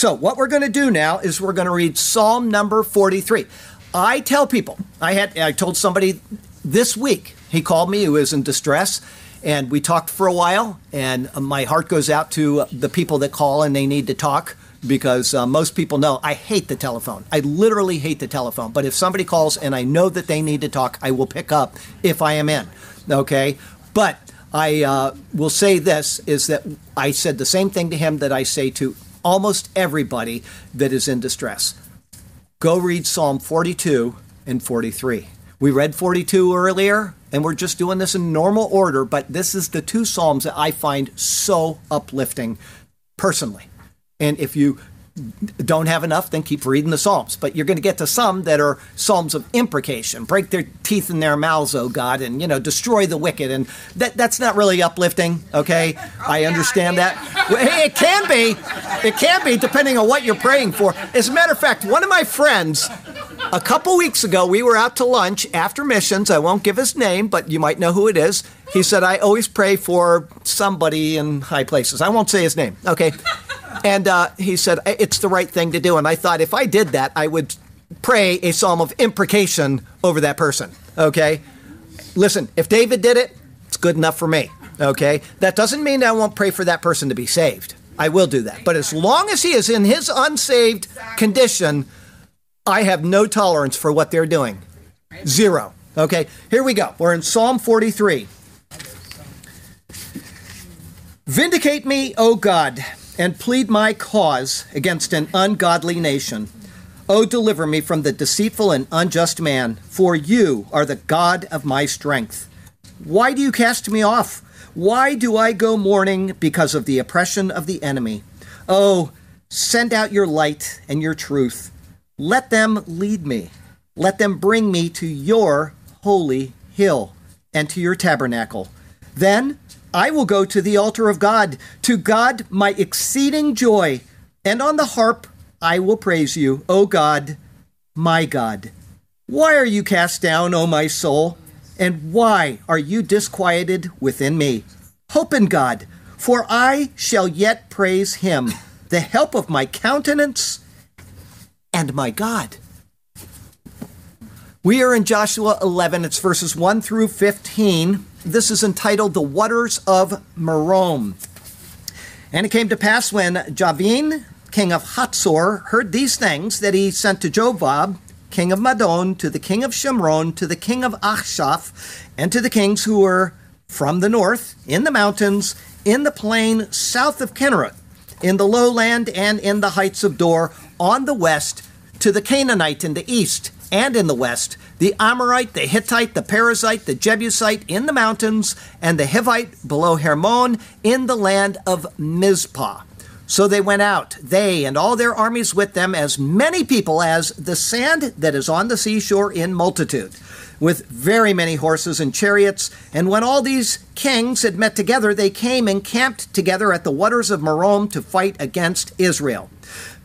So, what we're going to do now is we're going to read Psalm number 43. I tell people, I had I told somebody this week, he called me who is in distress, and we talked for a while, and my heart goes out to the people that call and they need to talk because uh, most people know I hate the telephone. I literally hate the telephone. But if somebody calls and I know that they need to talk, I will pick up if I am in. Okay? But I uh, will say this is that I said the same thing to him that I say to almost everybody that is in distress. Go read Psalm 42 and 43. We read 42 earlier, and we're just doing this in normal order, but this is the two Psalms that I find so uplifting personally. And if you don't have enough, then keep reading the Psalms. But you're going to get to some that are Psalms of imprecation. Break their teeth in their mouths, oh God, and, you know, destroy the wicked. And that, that's not really uplifting, okay? I understand that. Well, it can be. It can be, depending on what you're praying for. As a matter of fact, one of my friends, a couple weeks ago, we were out to lunch after missions. I won't give his name, but you might know who it is. He said, I always pray for somebody in high places. I won't say his name, okay? And uh, he said, it's the right thing to do. And I thought if I did that, I would pray a psalm of imprecation over that person. Okay? Listen, if David did it, it's good enough for me. Okay? That doesn't mean I won't pray for that person to be saved. I will do that. But as long as he is in his unsaved condition, I have no tolerance for what they're doing. Zero. Okay? Here we go. We're in Psalm 43. Vindicate me, O God and plead my cause against an ungodly nation. O deliver me from the deceitful and unjust man, for you are the God of my strength. Why do you cast me off? Why do I go mourning because of the oppression of the enemy? Oh, send out your light and your truth. Let them lead me. Let them bring me to your holy hill and to your tabernacle. Then I will go to the altar of God, to God my exceeding joy, and on the harp I will praise you, O God, my God. Why are you cast down, O my soul? And why are you disquieted within me? Hope in God, for I shall yet praise him, the help of my countenance and my God. We are in Joshua 11, it's verses 1 through 15. This is entitled The Waters of Merom. And it came to pass when Jabin, king of Hatzor, heard these things that he sent to Jobab, king of Madon, to the king of Shimron, to the king of Achshaph, and to the kings who were from the north, in the mountains, in the plain south of Kinnereth, in the lowland, and in the heights of Dor, on the west, to the Canaanite in the east, and in the west, the Amorite, the Hittite, the Perizzite, the Jebusite in the mountains, and the Hivite below Hermon in the land of Mizpah. So they went out, they and all their armies with them, as many people as the sand that is on the seashore in multitude, with very many horses and chariots. And when all these kings had met together, they came and camped together at the waters of Merom to fight against Israel.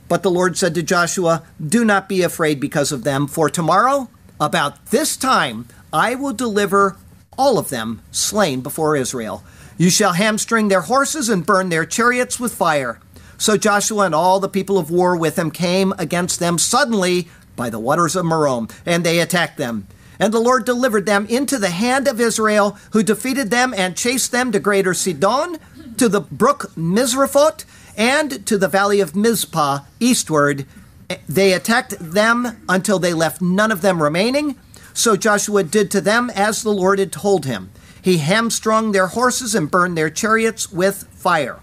But the Lord said to Joshua, Do not be afraid because of them, for tomorrow, about this time, I will deliver all of them slain before Israel. You shall hamstring their horses and burn their chariots with fire. So Joshua and all the people of war with him came against them suddenly by the waters of Merom, and they attacked them. And the Lord delivered them into the hand of Israel, who defeated them and chased them to greater Sidon, to the brook Misrephoth, and to the valley of Mizpah eastward. They attacked them until they left none of them remaining. So Joshua did to them as the Lord had told him. He hamstrung their horses and burned their chariots with fire.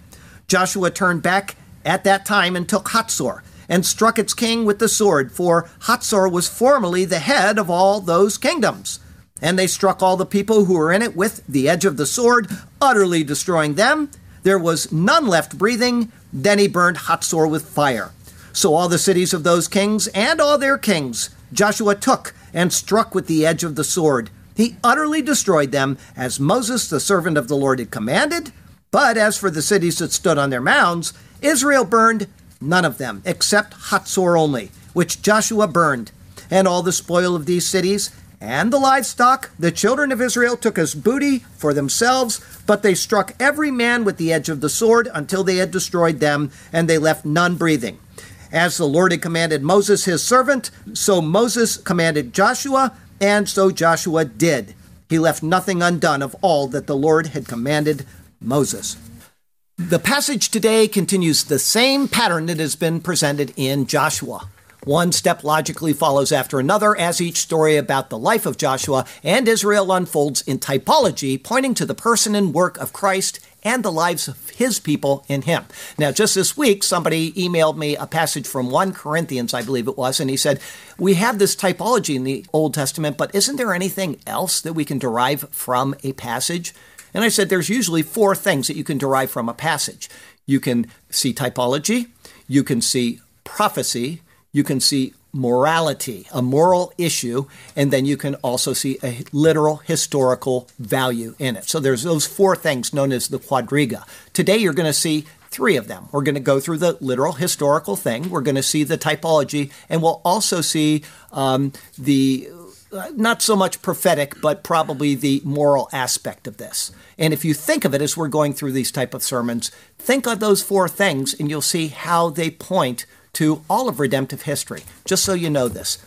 Joshua turned back at that time and took Hatzor and struck its king with the sword, for Hatzor was formerly the head of all those kingdoms. And they struck all the people who were in it with the edge of the sword, utterly destroying them. There was none left breathing, then he burned Hatzor with fire. So all the cities of those kings and all their kings Joshua took and struck with the edge of the sword. He utterly destroyed them, as Moses, the servant of the Lord, had commanded. But as for the cities that stood on their mounds, Israel burned none of them, except Hatzor only, which Joshua burned. And all the spoil of these cities and the livestock the children of Israel took as booty for themselves, but they struck every man with the edge of the sword until they had destroyed them, and they left none breathing. As the Lord had commanded Moses his servant, so Moses commanded Joshua, and so Joshua did. He left nothing undone of all that the Lord had commanded Moses. The passage today continues the same pattern that has been presented in Joshua. One step logically follows after another as each story about the life of Joshua and Israel unfolds in typology, pointing to the person and work of Christ and the lives of his people in him. Now, just this week, somebody emailed me a passage from 1 Corinthians, I believe it was, and he said, We have this typology in the Old Testament, but isn't there anything else that we can derive from a passage? And I said, There's usually four things that you can derive from a passage. You can see typology, you can see prophecy, you can see morality, a moral issue, and then you can also see a literal historical value in it. So there's those four things known as the quadriga. Today you're going to see three of them. We're going to go through the literal historical thing, we're going to see the typology, and we'll also see um, the uh, not so much prophetic, but probably the moral aspect of this. And if you think of it as we're going through these type of sermons, think of those four things, and you'll see how they point to all of redemptive history, just so you know this.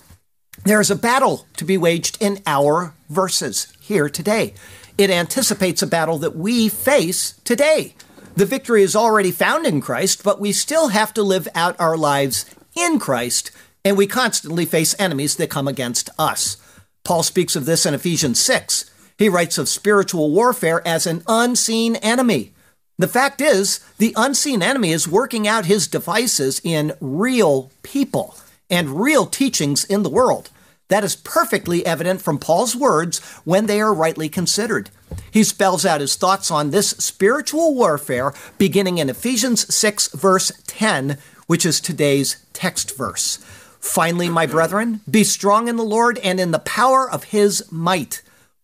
There is a battle to be waged in our verses here today. It anticipates a battle that we face today. The victory is already found in Christ, but we still have to live out our lives in Christ, and we constantly face enemies that come against us. Paul speaks of this in Ephesians 6. He writes of spiritual warfare as an unseen enemy. The fact is, the unseen enemy is working out his devices in real people and real teachings in the world. That is perfectly evident from Paul's words when they are rightly considered. He spells out his thoughts on this spiritual warfare beginning in Ephesians 6, verse 10, which is today's text verse. Finally, my brethren, be strong in the Lord and in the power of his might.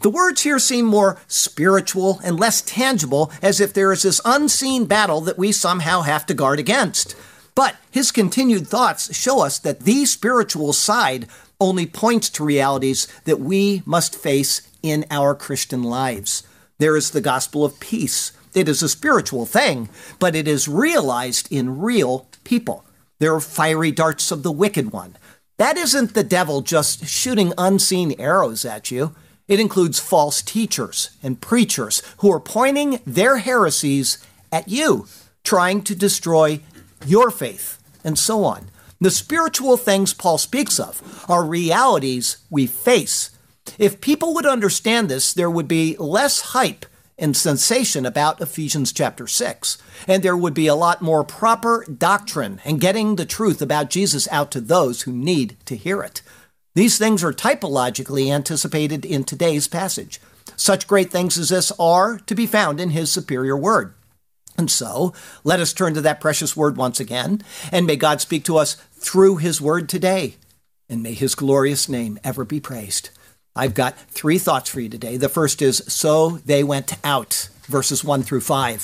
The words here seem more spiritual and less tangible, as if there is this unseen battle that we somehow have to guard against. But his continued thoughts show us that the spiritual side only points to realities that we must face in our Christian lives. There is the gospel of peace. It is a spiritual thing, but it is realized in real people. There are fiery darts of the wicked one. That isn't the devil just shooting unseen arrows at you. It includes false teachers and preachers who are pointing their heresies at you, trying to destroy your faith, and so on. The spiritual things Paul speaks of are realities we face. If people would understand this, there would be less hype and sensation about Ephesians chapter 6, and there would be a lot more proper doctrine and getting the truth about Jesus out to those who need to hear it. These things are typologically anticipated in today's passage. Such great things as this are to be found in his superior word. And so, let us turn to that precious word once again, and may God speak to us through his word today, and may his glorious name ever be praised. I've got three thoughts for you today. The first is, So they went out, verses 1 through 5.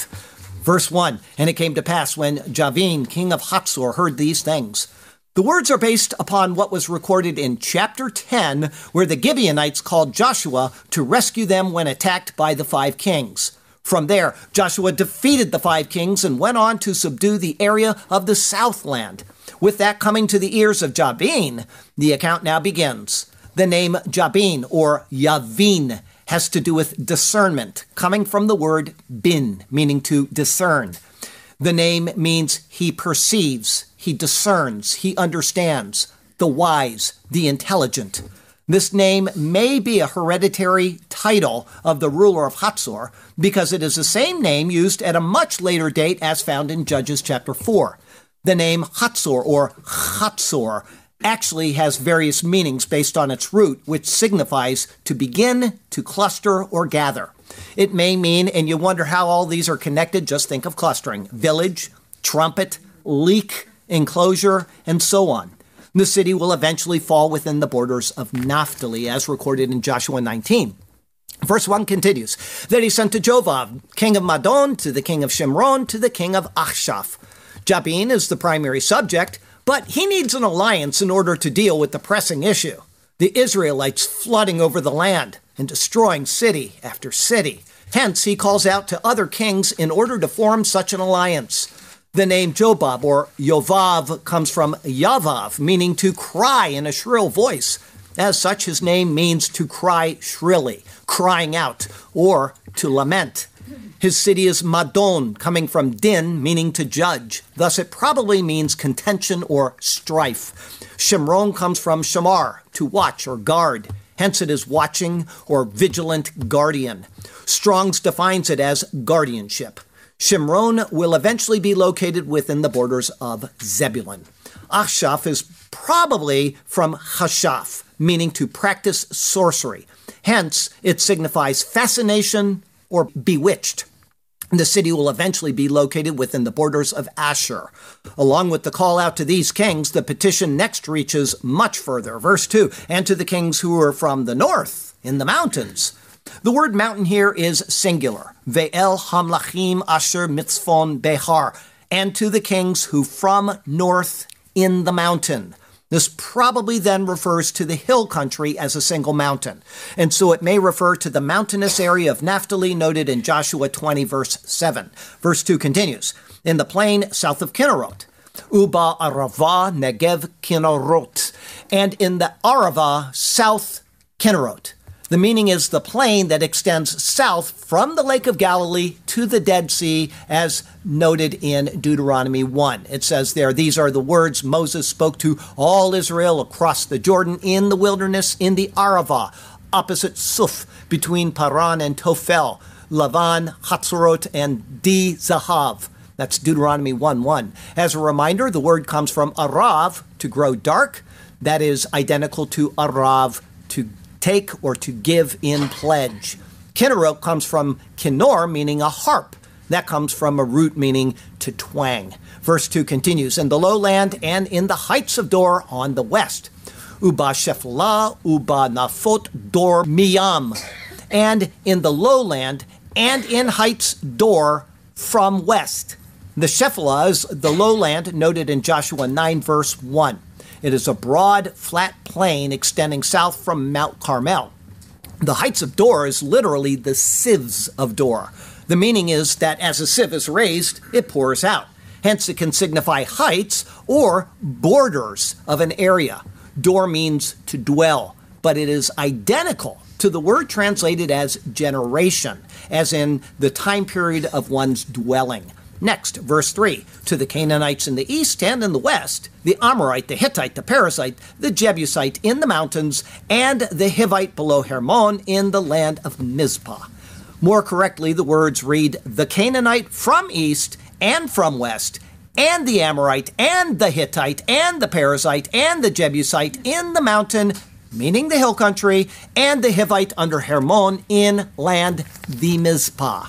Verse 1 And it came to pass when Jabin, king of Hatzor, heard these things the words are based upon what was recorded in chapter 10, where the Gibeonites called Joshua to rescue them when attacked by the five kings. From there, Joshua defeated the five kings and went on to subdue the area of the southland. With that coming to the ears of Jabin, the account now begins. The name Jabin, or Yavin, has to do with discernment, coming from the word bin, meaning to discern. The name means he perceives, he discerns, he understands, the wise, the intelligent. This name may be a hereditary title of the ruler of Hatzor because it is the same name used at a much later date as found in Judges chapter 4. The name Hatzor or Chatzor actually has various meanings based on its root, which signifies to begin, to cluster, or gather. It may mean, and you wonder how all these are connected, just think of clustering village, trumpet, leek, enclosure, and so on. The city will eventually fall within the borders of Naphtali, as recorded in Joshua 19. Verse 1 continues Then he sent to Jobab, king of Madon, to the king of Shimron, to the king of Achshaph. Jabin is the primary subject, but he needs an alliance in order to deal with the pressing issue the Israelites flooding over the land and destroying city after city. Hence, he calls out to other kings in order to form such an alliance. The name Jobab or Yovav comes from Yavav, meaning to cry in a shrill voice. As such, his name means to cry shrilly, crying out, or to lament. His city is Madon, coming from din, meaning to judge. Thus, it probably means contention or strife. Shimron comes from shamar, to watch or guard. Hence, it is watching or vigilant guardian. Strong's defines it as guardianship. Shimron will eventually be located within the borders of Zebulun. Achshaph is probably from Hashaf, meaning to practice sorcery. Hence, it signifies fascination or bewitched. The city will eventually be located within the borders of Asher. Along with the call out to these kings, the petition next reaches much further. Verse 2 And to the kings who are from the north, in the mountains. The word mountain here is singular. Ve'el hamlachim asher mitzvon behar. And to the kings who from north in the mountain. This probably then refers to the hill country as a single mountain. And so it may refer to the mountainous area of Naphtali noted in Joshua 20, verse 7. Verse 2 continues In the plain south of Kinnerot, Uba Arava Negev Kinnerot, and in the Arava south Kinnerot. The meaning is the plain that extends south from the Lake of Galilee to the Dead Sea, as noted in Deuteronomy 1. It says there, These are the words Moses spoke to all Israel across the Jordan in the wilderness in the Arava, opposite Suf, between Paran and Tophel, Lavan, Hatzorot, and Di Zahav. That's Deuteronomy 1 1. As a reminder, the word comes from Arav, to grow dark. That is identical to Arav, to take or to give in pledge. Kinnerot comes from kinnor, meaning a harp. That comes from a root meaning to twang. Verse 2 continues In the lowland and in the heights of Dor on the west. Uba Shephelah, Uba Nafot, Dor Miyam. And in the lowland and in heights Dor from west. The Shephelah is the lowland noted in Joshua 9, verse 1. It is a broad, flat plain extending south from Mount Carmel. The heights of Dor is literally the sieves of Dor. The meaning is that as a sieve is raised, it pours out. Hence, it can signify heights or borders of an area. Dor means to dwell, but it is identical to the word translated as generation, as in the time period of one's dwelling. Next, verse 3 To the Canaanites in the east and in the west, the Amorite, the Hittite, the Perizzite, the Jebusite in the mountains, and the Hivite below Hermon in the land of Mizpah. More correctly, the words read the Canaanite from east and from west, and the Amorite, and the Hittite, and the Perizzite, and the Jebusite in the mountain, meaning the hill country, and the Hivite under Hermon in land the Mizpah.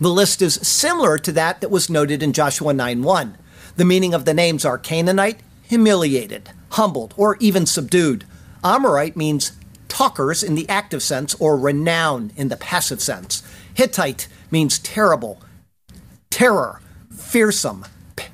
The list is similar to that that was noted in Joshua 9:1. The meaning of the names are Canaanite, humiliated, humbled, or even subdued. Amorite means talkers in the active sense or renown in the passive sense. Hittite means terrible, terror, fearsome,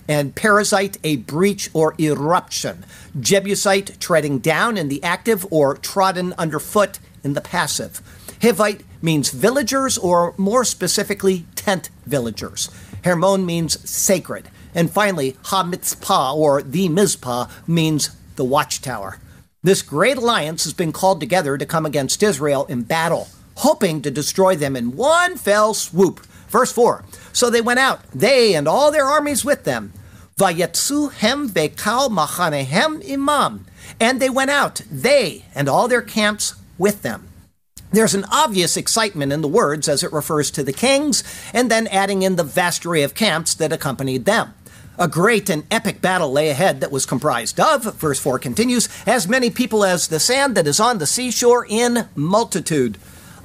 and Perizzite a breach or eruption. Jebusite treading down in the active or trodden underfoot in the passive. Hivite means villagers, or more specifically, tent villagers. Hermon means sacred. And finally, Ha Mitzpah, or the Mizpah, means the watchtower. This great alliance has been called together to come against Israel in battle, hoping to destroy them in one fell swoop. Verse 4 So they went out, they and all their armies with them. Vayetsu hem vekal machanehem imam. And they went out, they and all their camps with them. There's an obvious excitement in the words as it refers to the kings, and then adding in the vast array of camps that accompanied them. A great and epic battle lay ahead that was comprised of, verse 4 continues, as many people as the sand that is on the seashore in multitude.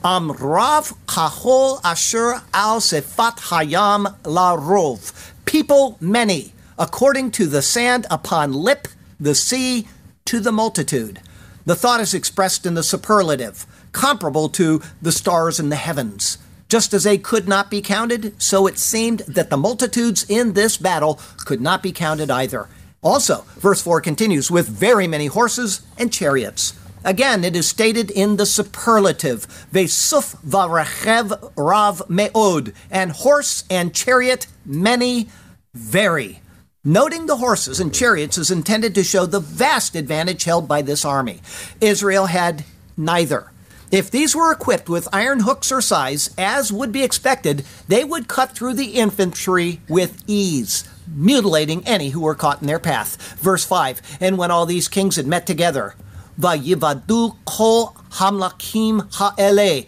Amrav kahol asher al sefat hayam la rov. People many, according to the sand upon lip, the sea, to the multitude. The thought is expressed in the superlative, comparable to the stars in the heavens. Just as they could not be counted, so it seemed that the multitudes in this battle could not be counted either. Also, verse 4 continues with very many horses and chariots. Again, it is stated in the superlative, Vesuf varachev rav meod, and horse and chariot many, very. Noting the horses and chariots is intended to show the vast advantage held by this army. Israel had neither. If these were equipped with iron hooks or scythes, as would be expected, they would cut through the infantry with ease, mutilating any who were caught in their path. Verse 5 And when all these kings had met together, Vayivadu kol hamlakim ha'ele,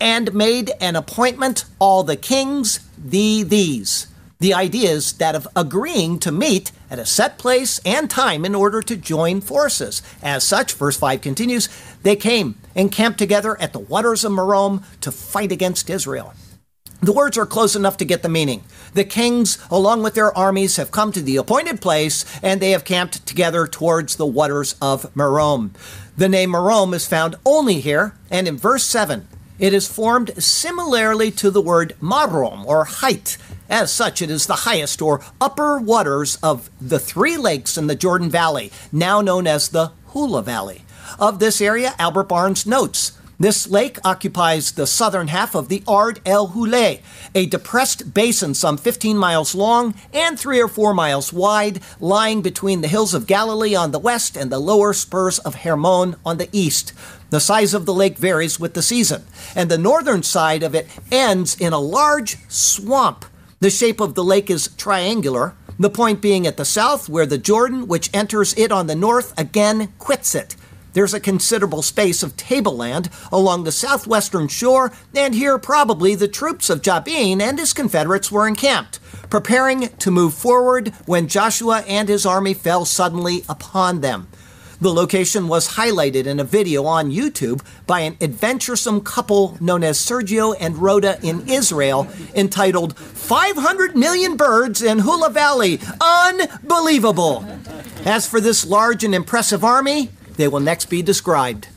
and made an appointment, all the kings, the these. The idea is that of agreeing to meet at a set place and time in order to join forces. As such, verse 5 continues, they came and camped together at the waters of Merom to fight against Israel. The words are close enough to get the meaning. The kings, along with their armies, have come to the appointed place and they have camped together towards the waters of Merom. The name Merom is found only here, and in verse 7, it is formed similarly to the word Marom, or height. As such, it is the highest or upper waters of the three lakes in the Jordan Valley, now known as the Hula Valley. Of this area, Albert Barnes notes this lake occupies the southern half of the Ard el Hule, a depressed basin some 15 miles long and 3 or 4 miles wide, lying between the hills of Galilee on the west and the lower spurs of Hermon on the east. The size of the lake varies with the season, and the northern side of it ends in a large swamp. The shape of the lake is triangular, the point being at the south, where the Jordan, which enters it on the north, again quits it. There's a considerable space of tableland along the southwestern shore, and here probably the troops of Jabin and his Confederates were encamped, preparing to move forward when Joshua and his army fell suddenly upon them. The location was highlighted in a video on YouTube by an adventuresome couple known as Sergio and Rhoda in Israel entitled 500 Million Birds in Hula Valley. Unbelievable! As for this large and impressive army, they will next be described.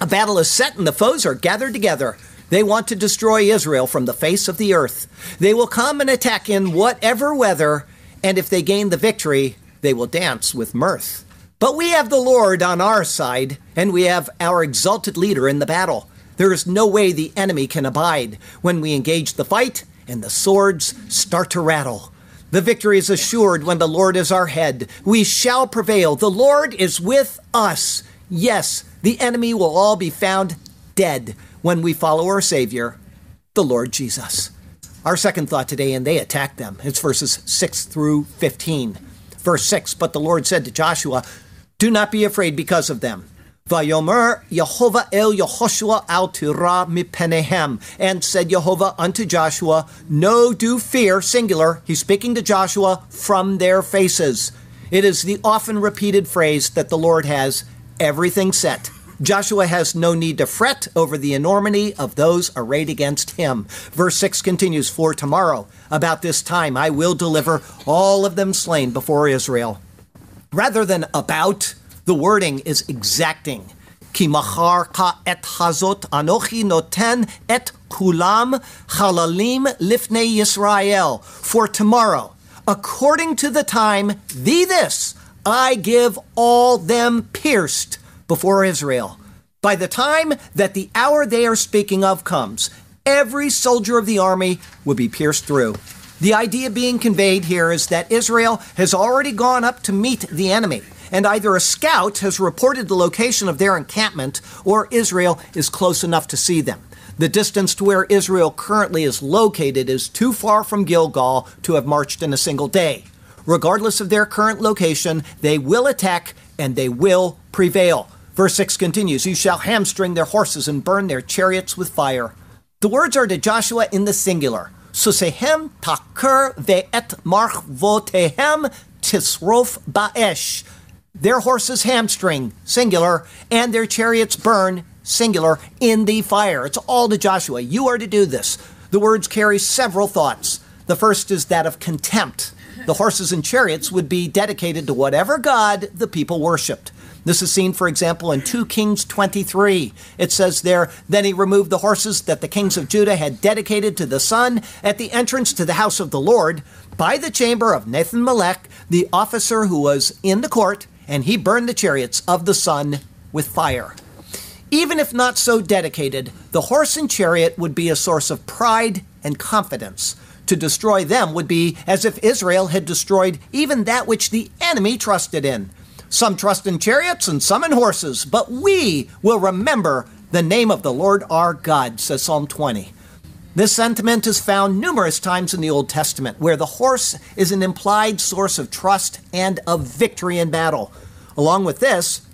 A battle is set and the foes are gathered together. They want to destroy Israel from the face of the earth. They will come and attack in whatever weather, and if they gain the victory, they will dance with mirth. But we have the Lord on our side, and we have our exalted leader in the battle. There is no way the enemy can abide when we engage the fight and the swords start to rattle. The victory is assured when the Lord is our head. We shall prevail. The Lord is with us. Yes, the enemy will all be found dead when we follow our Savior, the Lord Jesus. Our second thought today, and they attacked them. It's verses 6 through 15. Verse 6 But the Lord said to Joshua, Do not be afraid because of them. Vayomer Yehovah el Yehoshua al tira mipenehem. And said Yehovah unto Joshua, No do fear, singular, he's speaking to Joshua, from their faces. It is the often repeated phrase that the Lord has everything set. Joshua has no need to fret over the enormity of those arrayed against him. Verse 6 continues For tomorrow, about this time, I will deliver all of them slain before Israel. Rather than about, the wording is exacting. Ki machar ka et hazot anochi noten et kulam halalim lifnei Yisrael. For tomorrow, according to the time, thee this, I give all them pierced before Israel. By the time that the hour they are speaking of comes, every soldier of the army will be pierced through. The idea being conveyed here is that Israel has already gone up to meet the enemy, and either a scout has reported the location of their encampment or Israel is close enough to see them. The distance to where Israel currently is located is too far from Gilgal to have marched in a single day. Regardless of their current location, they will attack and they will prevail. Verse 6 continues You shall hamstring their horses and burn their chariots with fire. The words are to Joshua in the singular. Susehem taker ve'et marchvotehem tisrof ba'esh. Their horses hamstring, singular, and their chariots burn, singular, in the fire. It's all to Joshua. You are to do this. The words carry several thoughts. The first is that of contempt. The horses and chariots would be dedicated to whatever god the people worshiped. This is seen, for example, in 2 Kings 23. It says there, Then he removed the horses that the kings of Judah had dedicated to the sun at the entrance to the house of the Lord by the chamber of Nathan Melech, the officer who was in the court, and he burned the chariots of the sun with fire. Even if not so dedicated, the horse and chariot would be a source of pride and confidence. To destroy them would be as if Israel had destroyed even that which the enemy trusted in. Some trust in chariots and some in horses, but we will remember the name of the Lord our God, says Psalm 20. This sentiment is found numerous times in the Old Testament, where the horse is an implied source of trust and of victory in battle. Along with this,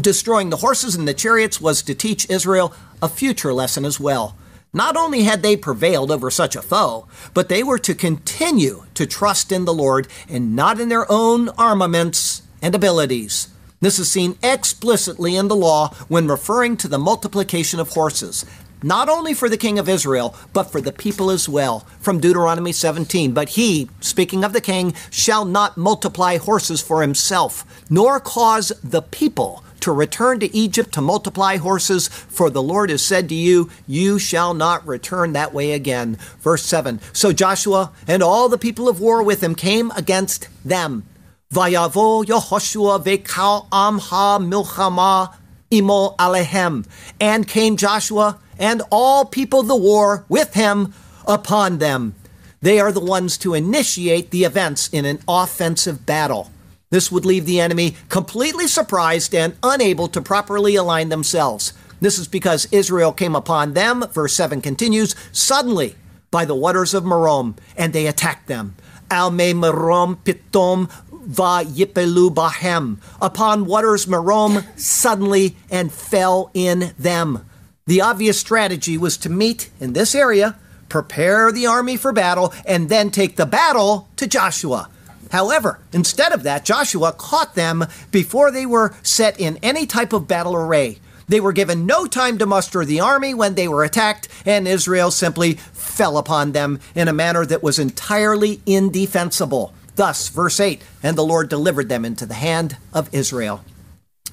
destroying the horses and the chariots was to teach Israel a future lesson as well. Not only had they prevailed over such a foe, but they were to continue to trust in the Lord and not in their own armaments and abilities. This is seen explicitly in the law when referring to the multiplication of horses, not only for the king of Israel, but for the people as well, from Deuteronomy 17. But he, speaking of the king, shall not multiply horses for himself, nor cause the people to return to Egypt to multiply horses, for the Lord has said to you, You shall not return that way again. Verse 7 So Joshua and all the people of war with him came against them. Vayavo Yehoshua vekal amha milchama imo alehem. And came Joshua and all people of the war with him upon them. They are the ones to initiate the events in an offensive battle. This would leave the enemy completely surprised and unable to properly align themselves. This is because Israel came upon them, verse 7 continues, suddenly by the waters of Merom, and they attacked them. Al me Merom pitom va yipelu bahem. Upon waters Merom, suddenly, and fell in them. The obvious strategy was to meet in this area, prepare the army for battle, and then take the battle to Joshua. However, instead of that, Joshua caught them before they were set in any type of battle array. They were given no time to muster the army when they were attacked, and Israel simply fell upon them in a manner that was entirely indefensible. Thus, verse 8, and the Lord delivered them into the hand of Israel.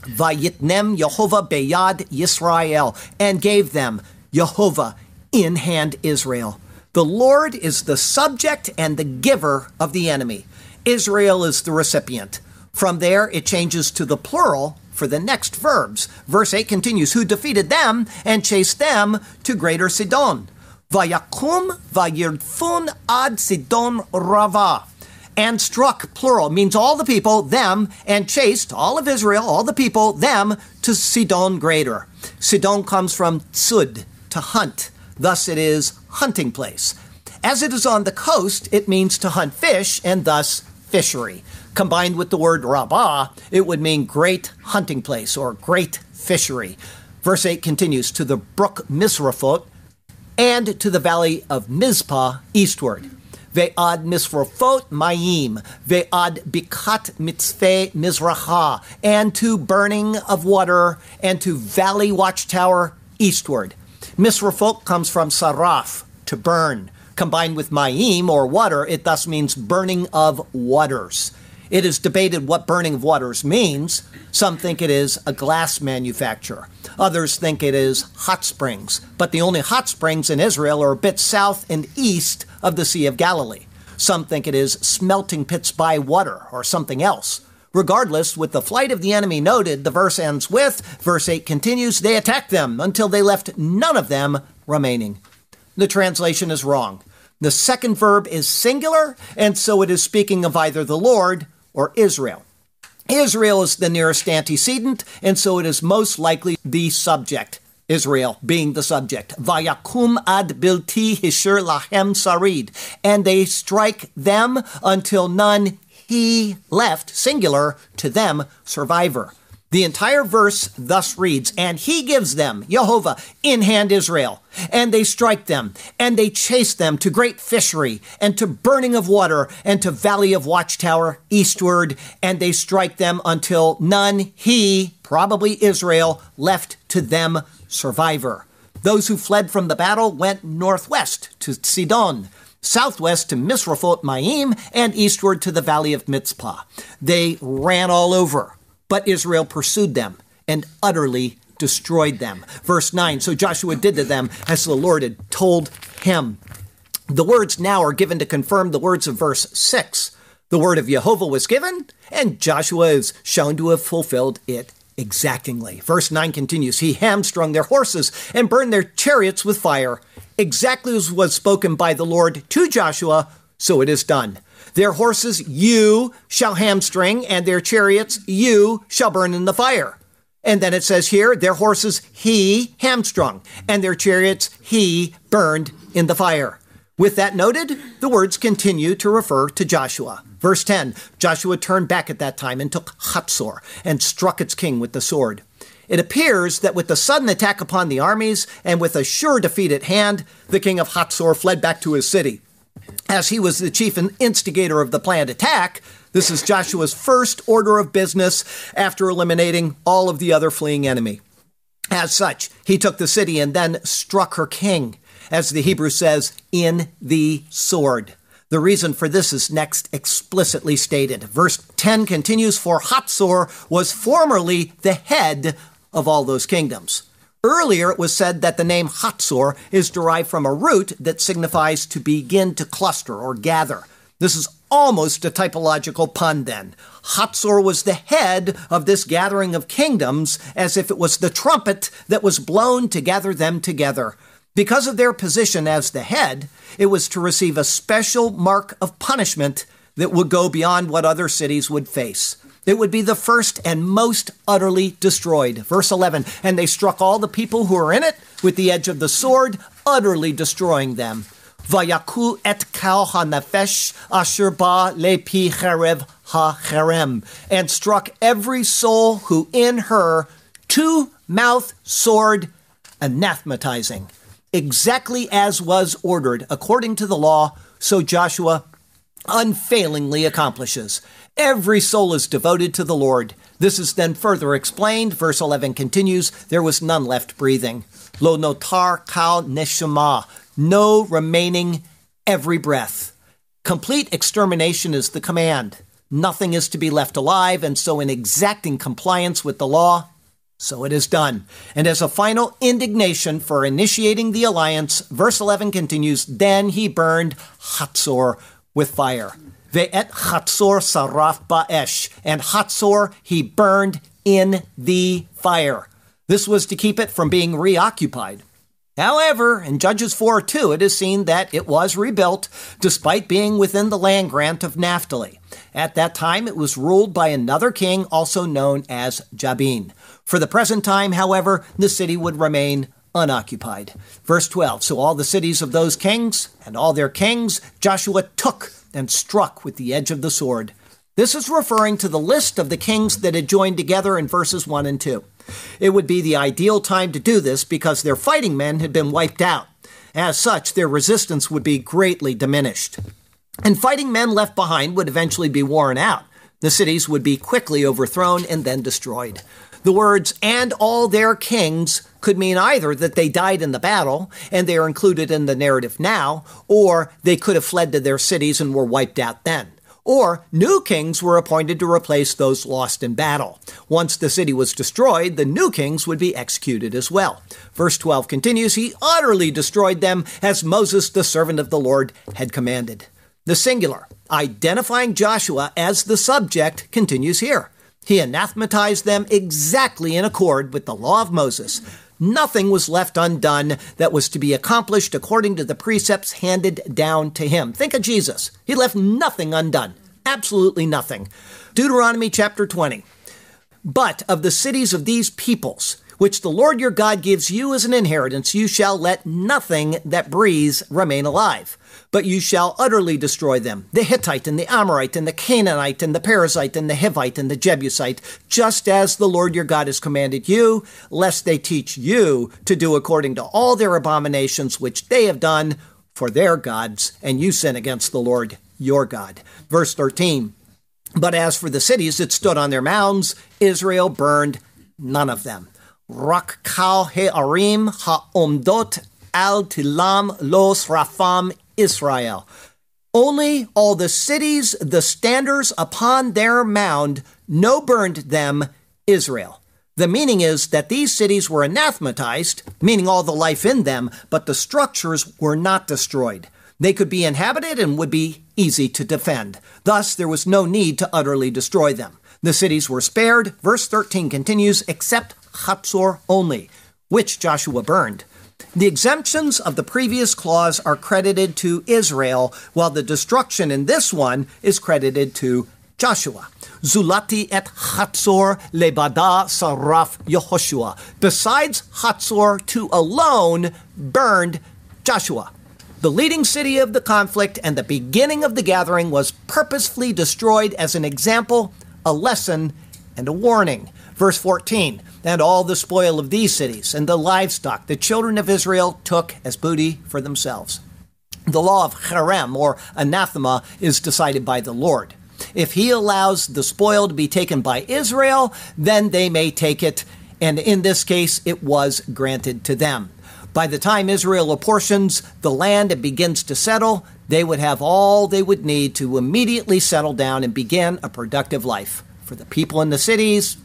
Vayitnem Yehovah Beyad Yisrael, and gave them Yehovah in hand Israel. The Lord is the subject and the giver of the enemy. Israel is the recipient. From there, it changes to the plural for the next verbs. Verse 8 continues, Who defeated them and chased them to greater Sidon. Vayakum vayirfun ad Sidon rava. And struck, plural, means all the people, them, and chased all of Israel, all the people, them, to Sidon greater. Sidon comes from tsud, to hunt. Thus it is hunting place. As it is on the coast, it means to hunt fish, and thus fishery. Combined with the word Rabbah, it would mean great hunting place or great fishery. Verse 8 continues to the brook Misraphot and to the valley of Mizpah eastward. Ve'ad Misraphot Mayim, Ve'ad Bikat Mitzveh Mizracha, and to burning of water, and to valley watchtower eastward. Misraphot comes from Saraf, to burn. Combined with Mayim, or water, it thus means burning of waters. It is debated what burning of waters means. Some think it is a glass manufacturer. Others think it is hot springs. But the only hot springs in Israel are a bit south and east of the Sea of Galilee. Some think it is smelting pits by water or something else. Regardless, with the flight of the enemy noted, the verse ends with, verse 8 continues, they attacked them until they left none of them remaining. The translation is wrong. The second verb is singular, and so it is speaking of either the Lord or Israel. Israel is the nearest antecedent, and so it is most likely the subject. Israel being the subject. Vayakum ad bilti hishur lahem sarid. And they strike them until none he left, singular, to them, survivor. The entire verse thus reads, And he gives them, Jehovah, in hand Israel, and they strike them, and they chase them to great fishery, and to burning of water, and to valley of watchtower eastward, and they strike them until none he, probably Israel, left to them survivor. Those who fled from the battle went northwest to Sidon, southwest to Misrephoth Maim, and eastward to the valley of Mitzpah. They ran all over but Israel pursued them and utterly destroyed them. Verse 9 So Joshua did to them as the Lord had told him. The words now are given to confirm the words of verse 6. The word of Jehovah was given, and Joshua is shown to have fulfilled it exactingly. Verse 9 continues He hamstrung their horses and burned their chariots with fire. Exactly as was spoken by the Lord to Joshua, so it is done. Their horses you shall hamstring, and their chariots you shall burn in the fire. And then it says here, their horses he hamstrung, and their chariots he burned in the fire. With that noted, the words continue to refer to Joshua. Verse 10 Joshua turned back at that time and took Hatzor and struck its king with the sword. It appears that with the sudden attack upon the armies and with a sure defeat at hand, the king of Hatzor fled back to his city as he was the chief instigator of the planned attack. This is Joshua's first order of business after eliminating all of the other fleeing enemy. As such, he took the city and then struck her king, as the Hebrew says, in the sword. The reason for this is next explicitly stated. Verse 10 continues For Hatzor was formerly the head of all those kingdoms. Earlier, it was said that the name Hatzor is derived from a root that signifies to begin to cluster or gather. This is almost a typological pun then. Hatzor was the head of this gathering of kingdoms, as if it was the trumpet that was blown to gather them together. Because of their position as the head, it was to receive a special mark of punishment that would go beyond what other cities would face. It would be the first and most utterly destroyed. Verse 11, and they struck all the people who were in it with the edge of the sword, utterly destroying them. Vayaku et kal hanefesh asher ba lepi cherev ha and struck every soul who in her two mouth sword anathematizing. Exactly as was ordered according to the law, so Joshua unfailingly accomplishes. Every soul is devoted to the Lord. This is then further explained. Verse 11 continues There was none left breathing. Lo notar kal neshama, no remaining every breath. Complete extermination is the command. Nothing is to be left alive, and so, in exacting compliance with the law, so it is done. And as a final indignation for initiating the alliance, verse 11 continues Then he burned Hatzor with fire. Ve'et Hatzor saraf ba'esh, and Hatzor he burned in the fire. This was to keep it from being reoccupied. However, in Judges 4 2, it is seen that it was rebuilt despite being within the land grant of Naphtali. At that time, it was ruled by another king, also known as Jabin. For the present time, however, the city would remain unoccupied. Verse 12 So all the cities of those kings and all their kings Joshua took and struck with the edge of the sword. This is referring to the list of the kings that had joined together in verses 1 and 2. It would be the ideal time to do this because their fighting men had been wiped out. As such, their resistance would be greatly diminished. And fighting men left behind would eventually be worn out. The cities would be quickly overthrown and then destroyed. The words, and all their kings, could mean either that they died in the battle and they are included in the narrative now, or they could have fled to their cities and were wiped out then. Or new kings were appointed to replace those lost in battle. Once the city was destroyed, the new kings would be executed as well. Verse 12 continues He utterly destroyed them as Moses, the servant of the Lord, had commanded. The singular, identifying Joshua as the subject, continues here. He anathematized them exactly in accord with the law of Moses. Nothing was left undone that was to be accomplished according to the precepts handed down to him. Think of Jesus. He left nothing undone. Absolutely nothing. Deuteronomy chapter 20. But of the cities of these peoples, which the Lord your God gives you as an inheritance, you shall let nothing that breathes remain alive. But you shall utterly destroy them the Hittite and the Amorite and the Canaanite and the Perizzite and the Hivite and the Jebusite, just as the Lord your God has commanded you, lest they teach you to do according to all their abominations which they have done for their gods, and you sin against the Lord your God. Verse 13. But as for the cities that stood on their mounds, Israel burned none of them. Rak kal he'arim ha'omdot al tilam los rafam Israel. Only all the cities, the standers upon their mound, no burned them Israel. The meaning is that these cities were anathematized, meaning all the life in them, but the structures were not destroyed. They could be inhabited and would be easy to defend. Thus, there was no need to utterly destroy them. The cities were spared, verse 13 continues, except Hatzor only, which Joshua burned. The exemptions of the previous clause are credited to Israel, while the destruction in this one is credited to Joshua. Zulati et Hatzor lebada saraf Yehoshua. Besides Hatzor, two alone burned Joshua. The leading city of the conflict and the beginning of the gathering was purposefully destroyed as an example, a lesson, and a warning. Verse 14 And all the spoil of these cities and the livestock the children of Israel took as booty for themselves. The law of cherem, or anathema, is decided by the Lord. If he allows the spoil to be taken by Israel, then they may take it, and in this case, it was granted to them. By the time Israel apportions the land and begins to settle, they would have all they would need to immediately settle down and begin a productive life. For the people in the cities,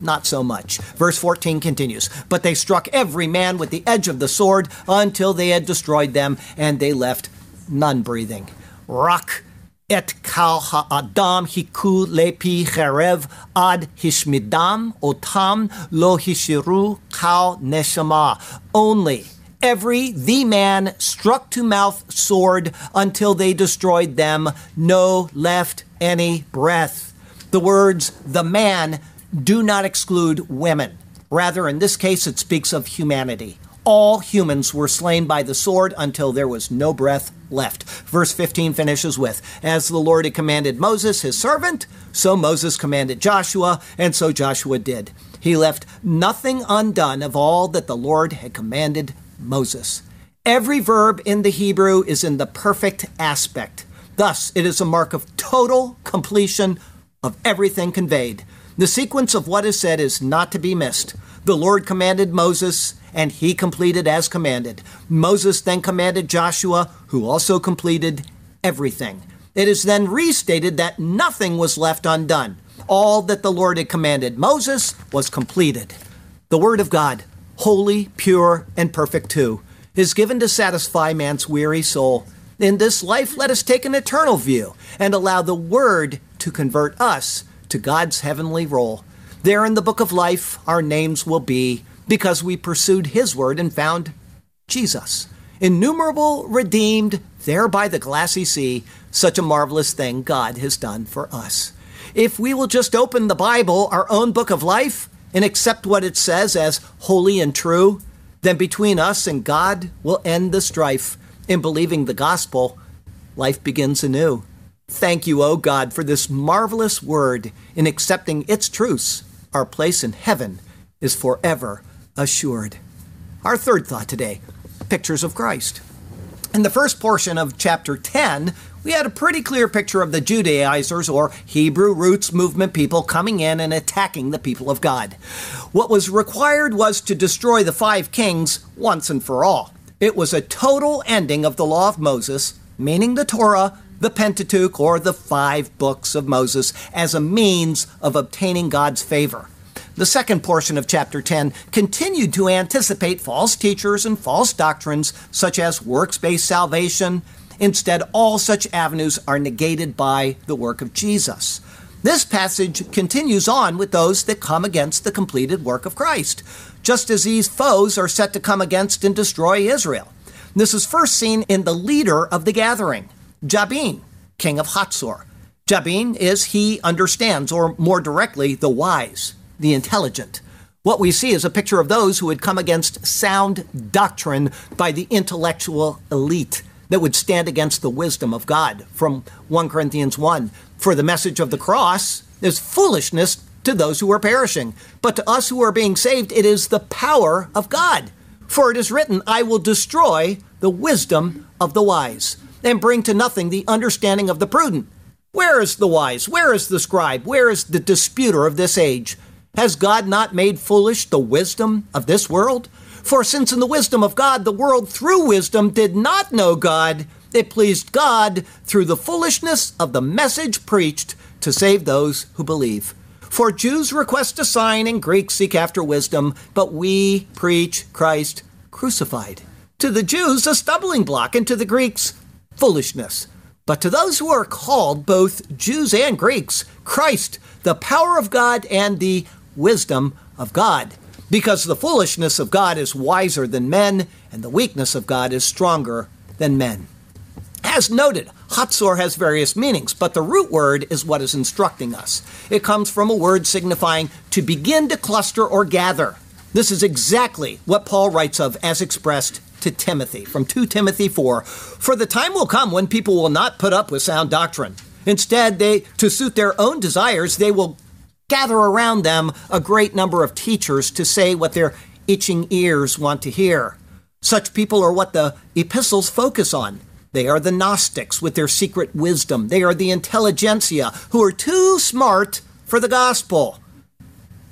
not so much. Verse 14 continues But they struck every man with the edge of the sword until they had destroyed them, and they left none breathing. Rak et kal ha'adam hiku lepi cherev ad hishmidam otam lo hishiru kal neshama. Only every the man struck to mouth sword until they destroyed them, no left any breath. The words the man do not exclude women. Rather, in this case, it speaks of humanity. All humans were slain by the sword until there was no breath left. Verse 15 finishes with As the Lord had commanded Moses, his servant, so Moses commanded Joshua, and so Joshua did. He left nothing undone of all that the Lord had commanded Moses. Every verb in the Hebrew is in the perfect aspect. Thus, it is a mark of total completion of everything conveyed. The sequence of what is said is not to be missed. The Lord commanded Moses, and he completed as commanded. Moses then commanded Joshua, who also completed everything. It is then restated that nothing was left undone. All that the Lord had commanded Moses was completed. The Word of God holy, pure, and perfect too, is given to satisfy man's weary soul. In this life, let us take an eternal view and allow the Word to convert us to God's heavenly role. There in the book of life, our names will be because we pursued His Word and found Jesus. Innumerable, redeemed, there by the glassy sea, such a marvelous thing God has done for us. If we will just open the Bible, our own book of life, and accept what it says as holy and true, then between us and God will end the strife. In believing the gospel, life begins anew. Thank you, O God, for this marvelous word. In accepting its truths, our place in heaven is forever assured. Our third thought today pictures of Christ. In the first portion of chapter 10, we had a pretty clear picture of the Judaizers or Hebrew roots movement people coming in and attacking the people of God. What was required was to destroy the five kings once and for all. It was a total ending of the law of Moses, meaning the Torah, the Pentateuch, or the five books of Moses, as a means of obtaining God's favor. The second portion of chapter 10 continued to anticipate false teachers and false doctrines such as works based salvation, Instead, all such avenues are negated by the work of Jesus. This passage continues on with those that come against the completed work of Christ, just as these foes are set to come against and destroy Israel. This is first seen in the leader of the gathering, Jabin, king of Hatzor. Jabin is he understands, or more directly, the wise, the intelligent. What we see is a picture of those who had come against sound doctrine by the intellectual elite that would stand against the wisdom of God from 1 Corinthians 1. For the message of the cross is foolishness to those who are perishing, but to us who are being saved, it is the power of God. For it is written, I will destroy the wisdom of the wise and bring to nothing the understanding of the prudent. Where is the wise? Where is the scribe? Where is the disputer of this age? Has God not made foolish the wisdom of this world? For since in the wisdom of God the world through wisdom did not know God, it pleased God through the foolishness of the message preached to save those who believe. For Jews request a sign and Greeks seek after wisdom, but we preach Christ crucified. To the Jews, a stumbling block, and to the Greeks, foolishness. But to those who are called, both Jews and Greeks, Christ, the power of God and the wisdom of God. Because the foolishness of God is wiser than men, and the weakness of God is stronger than men. As noted, Hatzor has various meanings, but the root word is what is instructing us. It comes from a word signifying to begin to cluster or gather. This is exactly what Paul writes of as expressed to Timothy from 2 Timothy 4. For the time will come when people will not put up with sound doctrine. Instead, they to suit their own desires, they will gather around them a great number of teachers to say what their itching ears want to hear. Such people are what the epistles focus on. They are the Gnostics with their secret wisdom. They are the intelligentsia who are too smart for the gospel.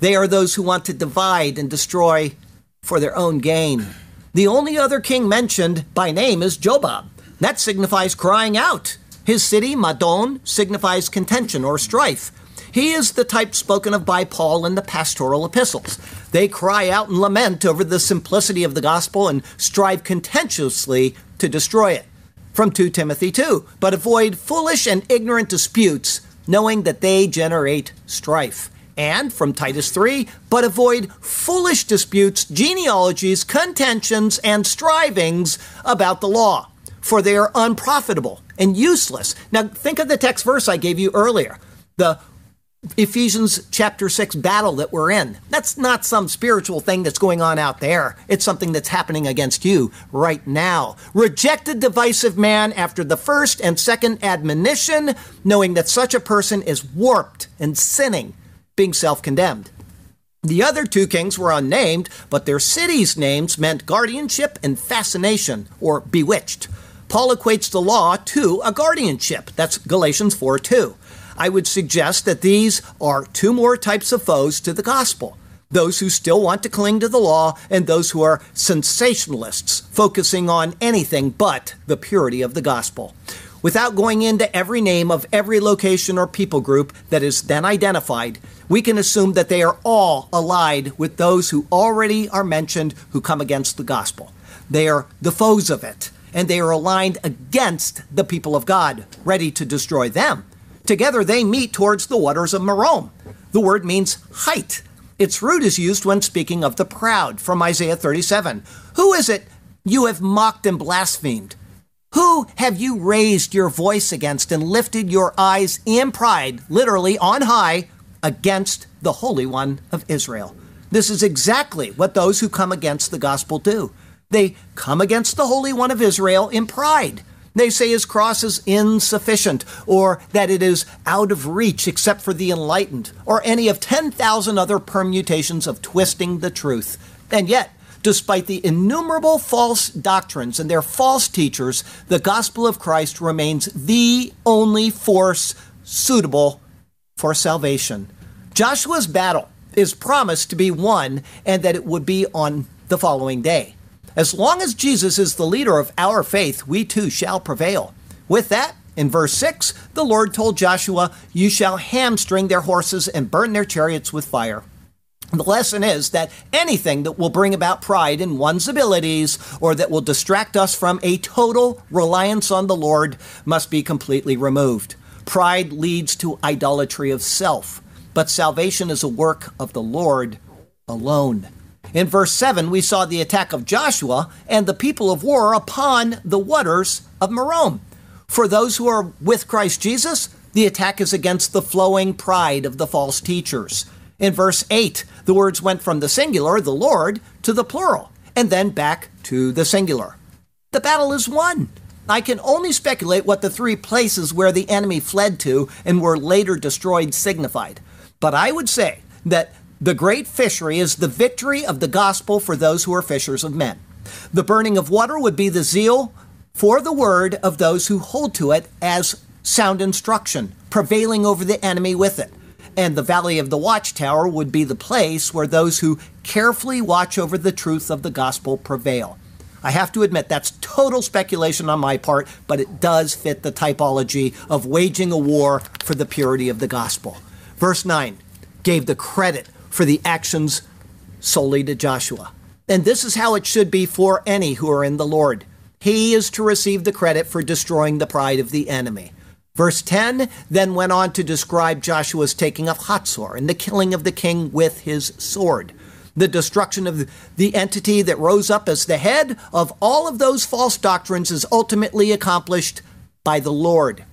They are those who want to divide and destroy for their own gain. The only other king mentioned by name is Jobab. That signifies crying out. His city, Madon, signifies contention or strife. He is the type spoken of by Paul in the pastoral epistles. They cry out and lament over the simplicity of the gospel and strive contentiously to destroy it. From 2 Timothy 2, but avoid foolish and ignorant disputes, knowing that they generate strife and from Titus 3, but avoid foolish disputes, genealogies, contentions, and strivings about the law, for they are unprofitable and useless. Now, think of the text verse I gave you earlier. The Ephesians chapter 6 battle that we're in. That's not some spiritual thing that's going on out there. It's something that's happening against you right now. Reject a divisive man after the first and second admonition, knowing that such a person is warped and sinning being self condemned. The other two kings were unnamed, but their cities' names meant guardianship and fascination, or bewitched. Paul equates the law to a guardianship. That's Galatians 4 2. I would suggest that these are two more types of foes to the gospel those who still want to cling to the law, and those who are sensationalists, focusing on anything but the purity of the gospel. Without going into every name of every location or people group that is then identified, we can assume that they are all allied with those who already are mentioned who come against the gospel. They are the foes of it, and they are aligned against the people of God, ready to destroy them. Together they meet towards the waters of Merom. The word means height. Its root is used when speaking of the proud from Isaiah 37. Who is it you have mocked and blasphemed? Who have you raised your voice against and lifted your eyes in pride, literally on high, against the Holy One of Israel? This is exactly what those who come against the gospel do. They come against the Holy One of Israel in pride. They say his cross is insufficient, or that it is out of reach except for the enlightened, or any of 10,000 other permutations of twisting the truth. And yet, Despite the innumerable false doctrines and their false teachers, the gospel of Christ remains the only force suitable for salvation. Joshua's battle is promised to be won and that it would be on the following day. As long as Jesus is the leader of our faith, we too shall prevail. With that, in verse 6, the Lord told Joshua, You shall hamstring their horses and burn their chariots with fire. The lesson is that anything that will bring about pride in one's abilities or that will distract us from a total reliance on the Lord must be completely removed. Pride leads to idolatry of self, but salvation is a work of the Lord alone. In verse 7, we saw the attack of Joshua and the people of war upon the waters of Merom. For those who are with Christ Jesus, the attack is against the flowing pride of the false teachers. In verse 8, the words went from the singular, the Lord, to the plural, and then back to the singular. The battle is won. I can only speculate what the three places where the enemy fled to and were later destroyed signified. But I would say that the great fishery is the victory of the gospel for those who are fishers of men. The burning of water would be the zeal for the word of those who hold to it as sound instruction, prevailing over the enemy with it. And the valley of the watchtower would be the place where those who carefully watch over the truth of the gospel prevail. I have to admit that's total speculation on my part, but it does fit the typology of waging a war for the purity of the gospel. Verse 9 gave the credit for the actions solely to Joshua. And this is how it should be for any who are in the Lord. He is to receive the credit for destroying the pride of the enemy. Verse 10 then went on to describe Joshua's taking of Hatzor and the killing of the king with his sword. The destruction of the entity that rose up as the head of all of those false doctrines is ultimately accomplished by the Lord.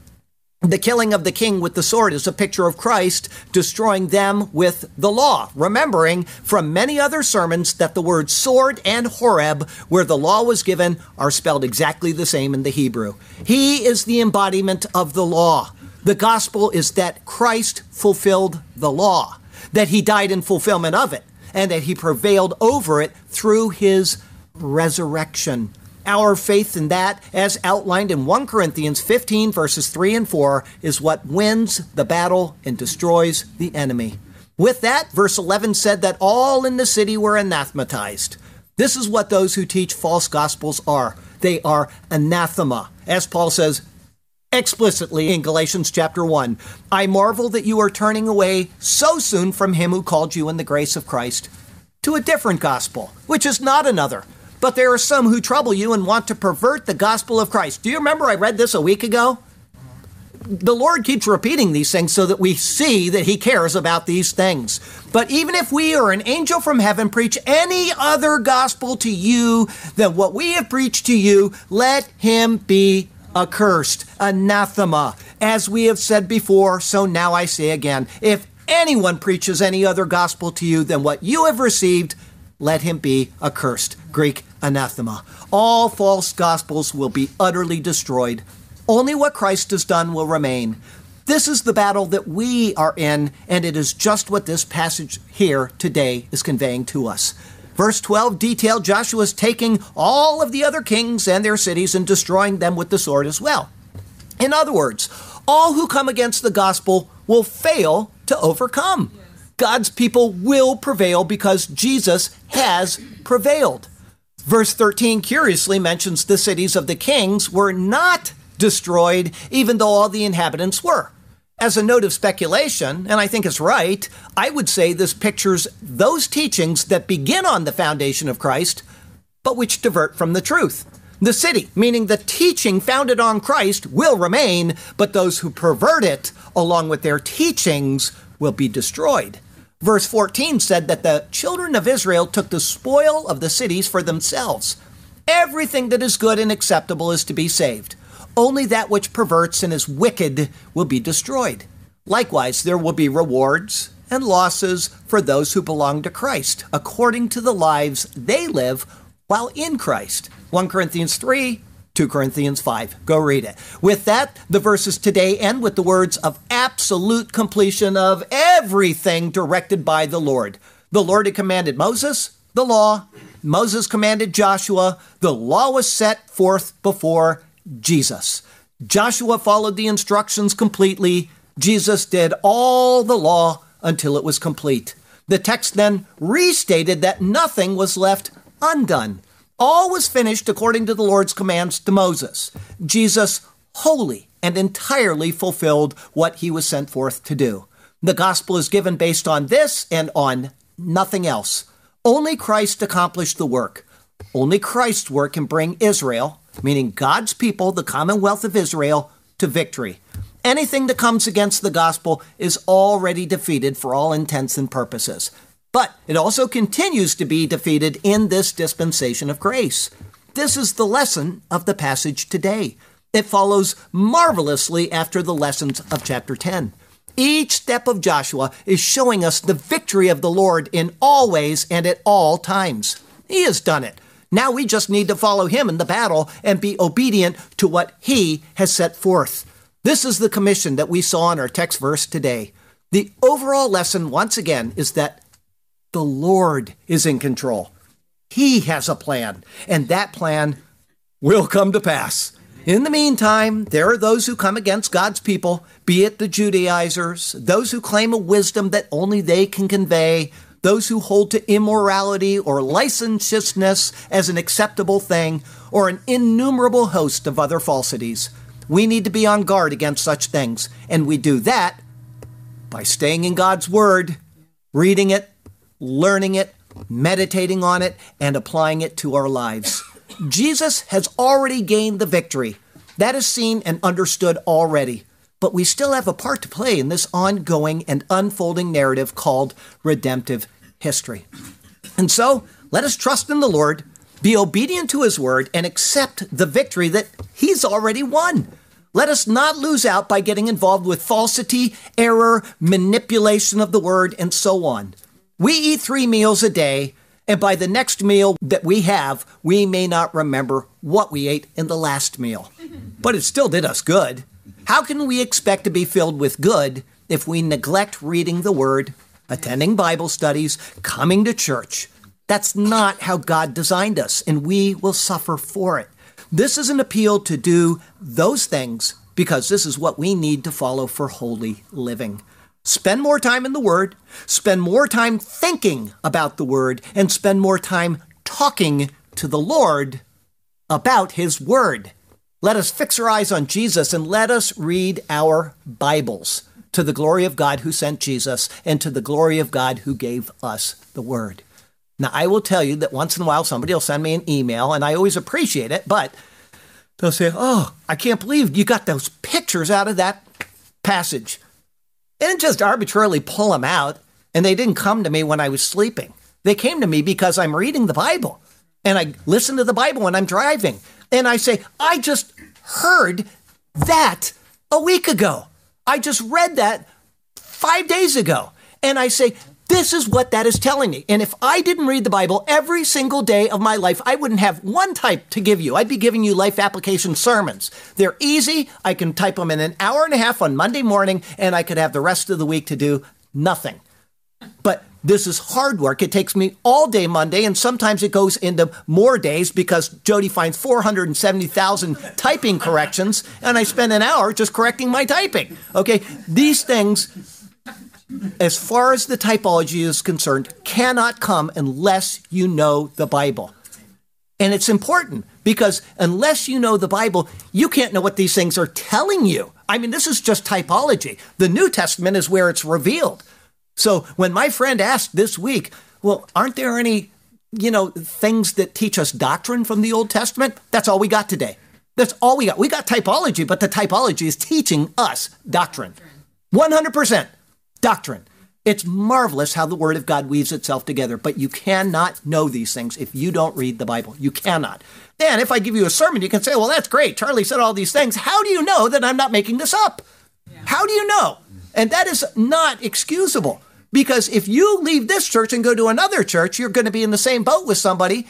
The killing of the king with the sword is a picture of Christ destroying them with the law, remembering from many other sermons that the words sword and Horeb, where the law was given, are spelled exactly the same in the Hebrew. He is the embodiment of the law. The gospel is that Christ fulfilled the law, that he died in fulfillment of it, and that he prevailed over it through his resurrection. Our faith in that, as outlined in 1 Corinthians 15, verses 3 and 4, is what wins the battle and destroys the enemy. With that, verse 11 said that all in the city were anathematized. This is what those who teach false gospels are. They are anathema. As Paul says explicitly in Galatians chapter 1, I marvel that you are turning away so soon from him who called you in the grace of Christ to a different gospel, which is not another but there are some who trouble you and want to pervert the gospel of Christ. Do you remember I read this a week ago? The Lord keeps repeating these things so that we see that He cares about these things. But even if we or an angel from heaven preach any other gospel to you than what we have preached to you, let him be accursed, anathema. As we have said before, so now I say again if anyone preaches any other gospel to you than what you have received, let him be accursed. Greek anathema. All false gospels will be utterly destroyed. Only what Christ has done will remain. This is the battle that we are in, and it is just what this passage here today is conveying to us. Verse 12 detailed Joshua's taking all of the other kings and their cities and destroying them with the sword as well. In other words, all who come against the gospel will fail to overcome. God's people will prevail because Jesus has prevailed. Verse 13 curiously mentions the cities of the kings were not destroyed, even though all the inhabitants were. As a note of speculation, and I think it's right, I would say this pictures those teachings that begin on the foundation of Christ, but which divert from the truth. The city, meaning the teaching founded on Christ, will remain, but those who pervert it, along with their teachings, will be destroyed. Verse 14 said that the children of Israel took the spoil of the cities for themselves. Everything that is good and acceptable is to be saved. Only that which perverts and is wicked will be destroyed. Likewise, there will be rewards and losses for those who belong to Christ, according to the lives they live while in Christ. 1 Corinthians 3 2 Corinthians 5. Go read it. With that, the verses today end with the words of absolute completion of everything directed by the Lord. The Lord had commanded Moses the law, Moses commanded Joshua, the law was set forth before Jesus. Joshua followed the instructions completely. Jesus did all the law until it was complete. The text then restated that nothing was left undone. All was finished according to the Lord's commands to Moses. Jesus wholly and entirely fulfilled what he was sent forth to do. The gospel is given based on this and on nothing else. Only Christ accomplished the work. Only Christ's work can bring Israel, meaning God's people, the commonwealth of Israel, to victory. Anything that comes against the gospel is already defeated for all intents and purposes. But it also continues to be defeated in this dispensation of grace. This is the lesson of the passage today. It follows marvelously after the lessons of chapter 10. Each step of Joshua is showing us the victory of the Lord in all ways and at all times. He has done it. Now we just need to follow him in the battle and be obedient to what he has set forth. This is the commission that we saw in our text verse today. The overall lesson, once again, is that the Lord is in control. He has a plan, and that plan will come to pass. In the meantime, there are those who come against God's people, be it the Judaizers, those who claim a wisdom that only they can convey, those who hold to immorality or licentiousness as an acceptable thing, or an innumerable host of other falsities. We need to be on guard against such things, and we do that by staying in God's Word, reading it, learning it, meditating on it, and applying it to our lives. Jesus has already gained the victory. That is seen and understood already. But we still have a part to play in this ongoing and unfolding narrative called redemptive history. And so, let us trust in the Lord, be obedient to his word, and accept the victory that he's already won. Let us not lose out by getting involved with falsity, error, manipulation of the word, and so on. We eat three meals a day, and by the next meal that we have, we may not remember what we ate in the last meal. But it still did us good. How can we expect to be filled with good if we neglect reading the Word, attending Bible studies, coming to church? That's not how God designed us, and we will suffer for it. This is an appeal to do those things because this is what we need to follow for holy living. Spend more time in the Word, spend more time thinking about the Word, and spend more time talking to the Lord about His Word. Let us fix our eyes on Jesus and let us read our Bibles to the glory of God who sent Jesus and to the glory of God who gave us the Word. Now, I will tell you that once in a while somebody will send me an email, and I always appreciate it, but they'll say, Oh, I can't believe you got those pictures out of that passage. They didn't just arbitrarily pull them out, and they didn't come to me when I was sleeping. They came to me because I'm reading the Bible, and I listen to the Bible when I'm driving. And I say, I just heard that a week ago. I just read that five days ago. And I say, this is what that is telling me. And if I didn't read the Bible every single day of my life, I wouldn't have one type to give you. I'd be giving you life application sermons. They're easy. I can type them in an hour and a half on Monday morning, and I could have the rest of the week to do nothing. But this is hard work. It takes me all day Monday, and sometimes it goes into more days because Jody finds 470,000 typing corrections, and I spend an hour just correcting my typing. Okay, these things as far as the typology is concerned, cannot come unless you know the Bible. And it's important because unless you know the Bible, you can't know what these things are telling you. I mean, this is just typology. The New Testament is where it's revealed. So when my friend asked this week, well, aren't there any, you know, things that teach us doctrine from the Old Testament? That's all we got today. That's all we got. We got typology, but the typology is teaching us doctrine. 100% doctrine. It's marvelous how the Word of God weaves itself together, but you cannot know these things if you don't read the Bible. You cannot. Then, if I give you a sermon, you can say, well, that's great. Charlie said all these things. How do you know that I'm not making this up? Yeah. How do you know? And that is not excusable because if you leave this church and go to another church, you're going to be in the same boat with somebody.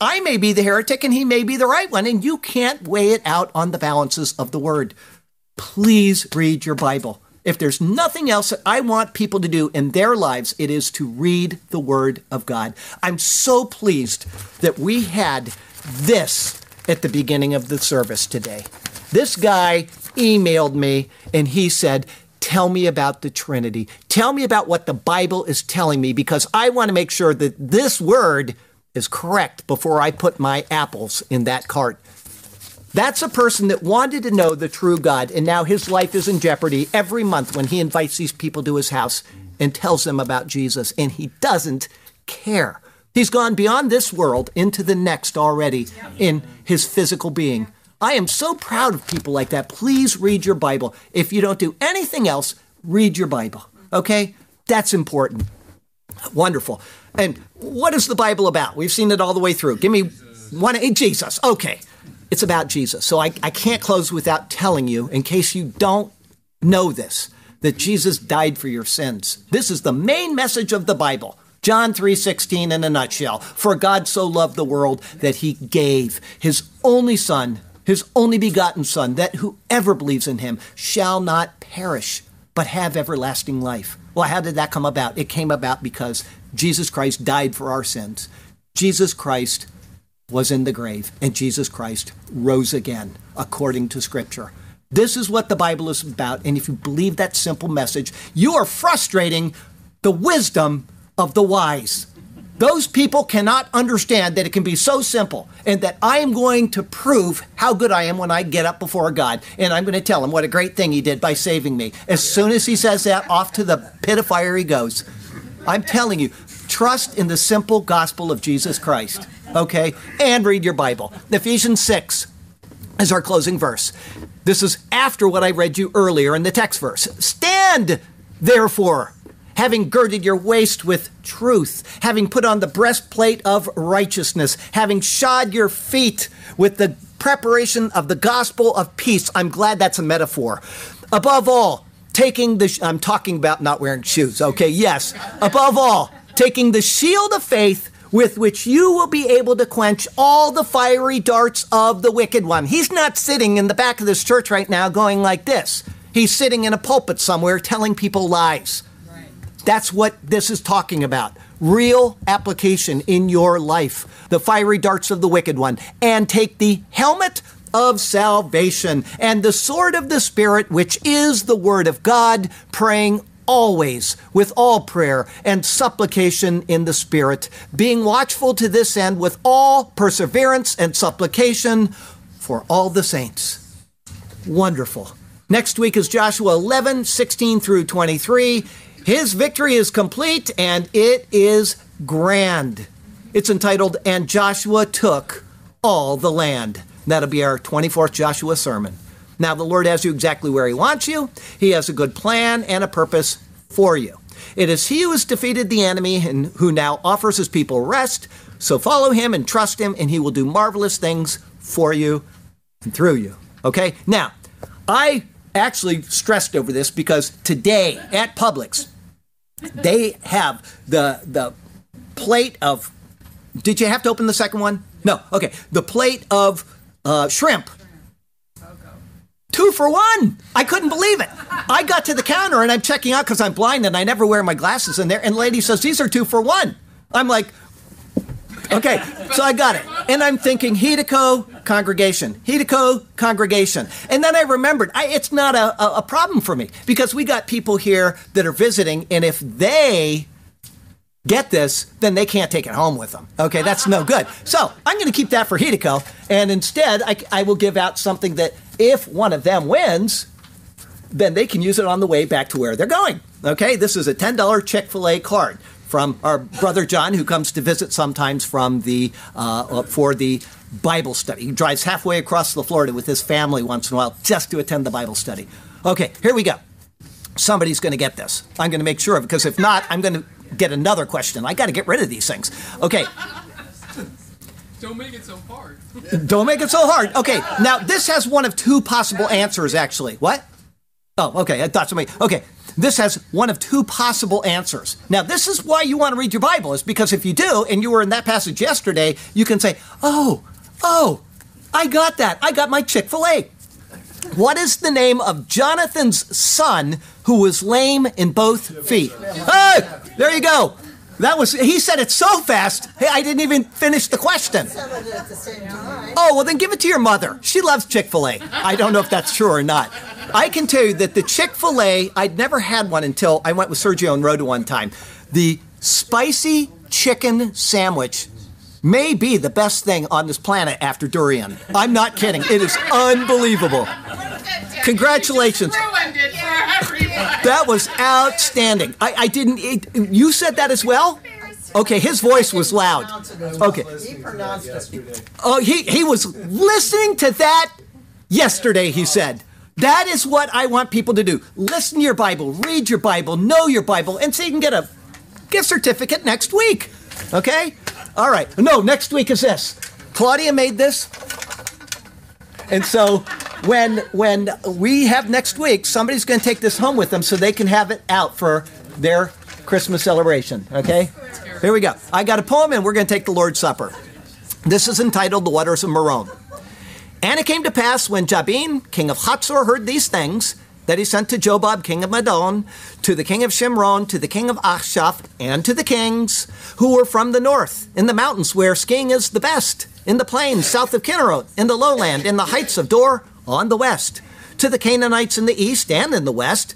I may be the heretic and he may be the right one, and you can't weigh it out on the balances of the Word. Please read your Bible. If there's nothing else that I want people to do in their lives, it is to read the Word of God. I'm so pleased that we had this at the beginning of the service today. This guy emailed me and he said, Tell me about the Trinity. Tell me about what the Bible is telling me because I want to make sure that this word is correct before I put my apples in that cart. That's a person that wanted to know the true God, and now his life is in jeopardy every month when he invites these people to his house and tells them about Jesus, and he doesn't care. He's gone beyond this world into the next already in his physical being. I am so proud of people like that. Please read your Bible. If you don't do anything else, read your Bible. Okay? That's important. Wonderful. And what is the Bible about? We've seen it all the way through. Give me one. Jesus. Okay. It's about Jesus. So I, I can't close without telling you, in case you don't know this, that Jesus died for your sins. This is the main message of the Bible. John 3:16 in a nutshell. For God so loved the world that he gave his only son, his only begotten son, that whoever believes in him shall not perish, but have everlasting life. Well, how did that come about? It came about because Jesus Christ died for our sins. Jesus Christ was in the grave, and Jesus Christ rose again, according to Scripture. This is what the Bible is about. And if you believe that simple message, you are frustrating the wisdom of the wise. Those people cannot understand that it can be so simple and that I am going to prove how good I am when I get up before God. And I'm going to tell him what a great thing he did by saving me. As soon as he says that, off to the pit of fire he goes. I'm telling you, trust in the simple gospel of Jesus Christ, okay? And read your Bible. Ephesians 6 is our closing verse. This is after what I read you earlier in the text verse. Stand, therefore having girded your waist with truth, having put on the breastplate of righteousness, having shod your feet with the preparation of the gospel of peace. I'm glad that's a metaphor. Above all, taking the, I'm talking about not wearing shoes, okay? Yes. Above all, taking the shield of faith with which you will be able to quench all the fiery darts of the wicked one. He's not sitting in the back of this church right now going like this. He's sitting in a pulpit somewhere telling people lies. That's what this is talking about. Real application in your life. The fiery darts of the wicked one. And take the helmet of salvation and the sword of the Spirit, which is the word of God, praying always with all prayer and supplication in the Spirit, being watchful to this end with all perseverance and supplication for all the saints. Wonderful. Next week is Joshua 11, 16 through 23. His victory is complete and it is grand. It's entitled, And Joshua Took All the Land. That'll be our 24th Joshua sermon. Now, the Lord has you exactly where He wants you. He has a good plan and a purpose for you. It is He who has defeated the enemy and who now offers His people rest. So follow Him and trust Him, and He will do marvelous things for you and through you. Okay? Now, I actually stressed over this because today at Publix, they have the the plate of. Did you have to open the second one? No. Okay. The plate of uh, shrimp. Two for one. I couldn't believe it. I got to the counter and I'm checking out because I'm blind and I never wear my glasses in there. And lady says, These are two for one. I'm like, Okay, so I got it. And I'm thinking, Hideko congregation, Hideko congregation. And then I remembered, I, it's not a, a, a problem for me because we got people here that are visiting, and if they get this, then they can't take it home with them. Okay, that's no good. So I'm going to keep that for Hideko, and instead I, I will give out something that if one of them wins, then they can use it on the way back to where they're going. Okay, this is a $10 Chick fil A card from our brother John, who comes to visit sometimes from the uh, for the Bible study. He drives halfway across the Florida with his family once in a while just to attend the Bible study. Okay, here we go. Somebody's going to get this. I'm going to make sure of it because if not, I'm going to get another question. I got to get rid of these things. Okay. Don't make it so hard. Don't make it so hard. Okay, now this has one of two possible answers, actually. What? Oh, okay. I thought somebody. Okay, this has one of two possible answers. Now, this is why you want to read your Bible, is because if you do, and you were in that passage yesterday, you can say, oh, oh, I got that. I got my Chick fil A. What is the name of Jonathan's son who was lame in both feet? Hey, there you go. That was he said it so fast. Hey, I didn't even finish the question. Oh, well then give it to your mother. She loves Chick-fil-A. I don't know if that's true or not. I can tell you that the Chick-fil-A, I'd never had one until I went with Sergio and Rhoda one time. The spicy chicken sandwich may be the best thing on this planet after durian. I'm not kidding. It is unbelievable. Congratulations. That was outstanding. I, I didn't. It, you said that as well. Okay, his voice was loud. Okay. He pronounced it. Oh, he he was listening to that yesterday. He said. That is what I want people to do. Listen to your Bible, read your Bible, know your Bible, and so you can get a gift certificate next week. Okay? All right. No, next week is this. Claudia made this. And so when when we have next week, somebody's going to take this home with them so they can have it out for their Christmas celebration. Okay? Here we go. I got a poem, and we're going to take the Lord's Supper. This is entitled "The Waters of Merom." And it came to pass when Jabin, king of Hatzor, heard these things that he sent to Jobab, king of Madon, to the king of Shimron, to the king of Achshaph, and to the kings who were from the north, in the mountains where skiing is the best, in the plains south of Kinnerot, in the lowland, in the heights of Dor, on the west, to the Canaanites in the east and in the west,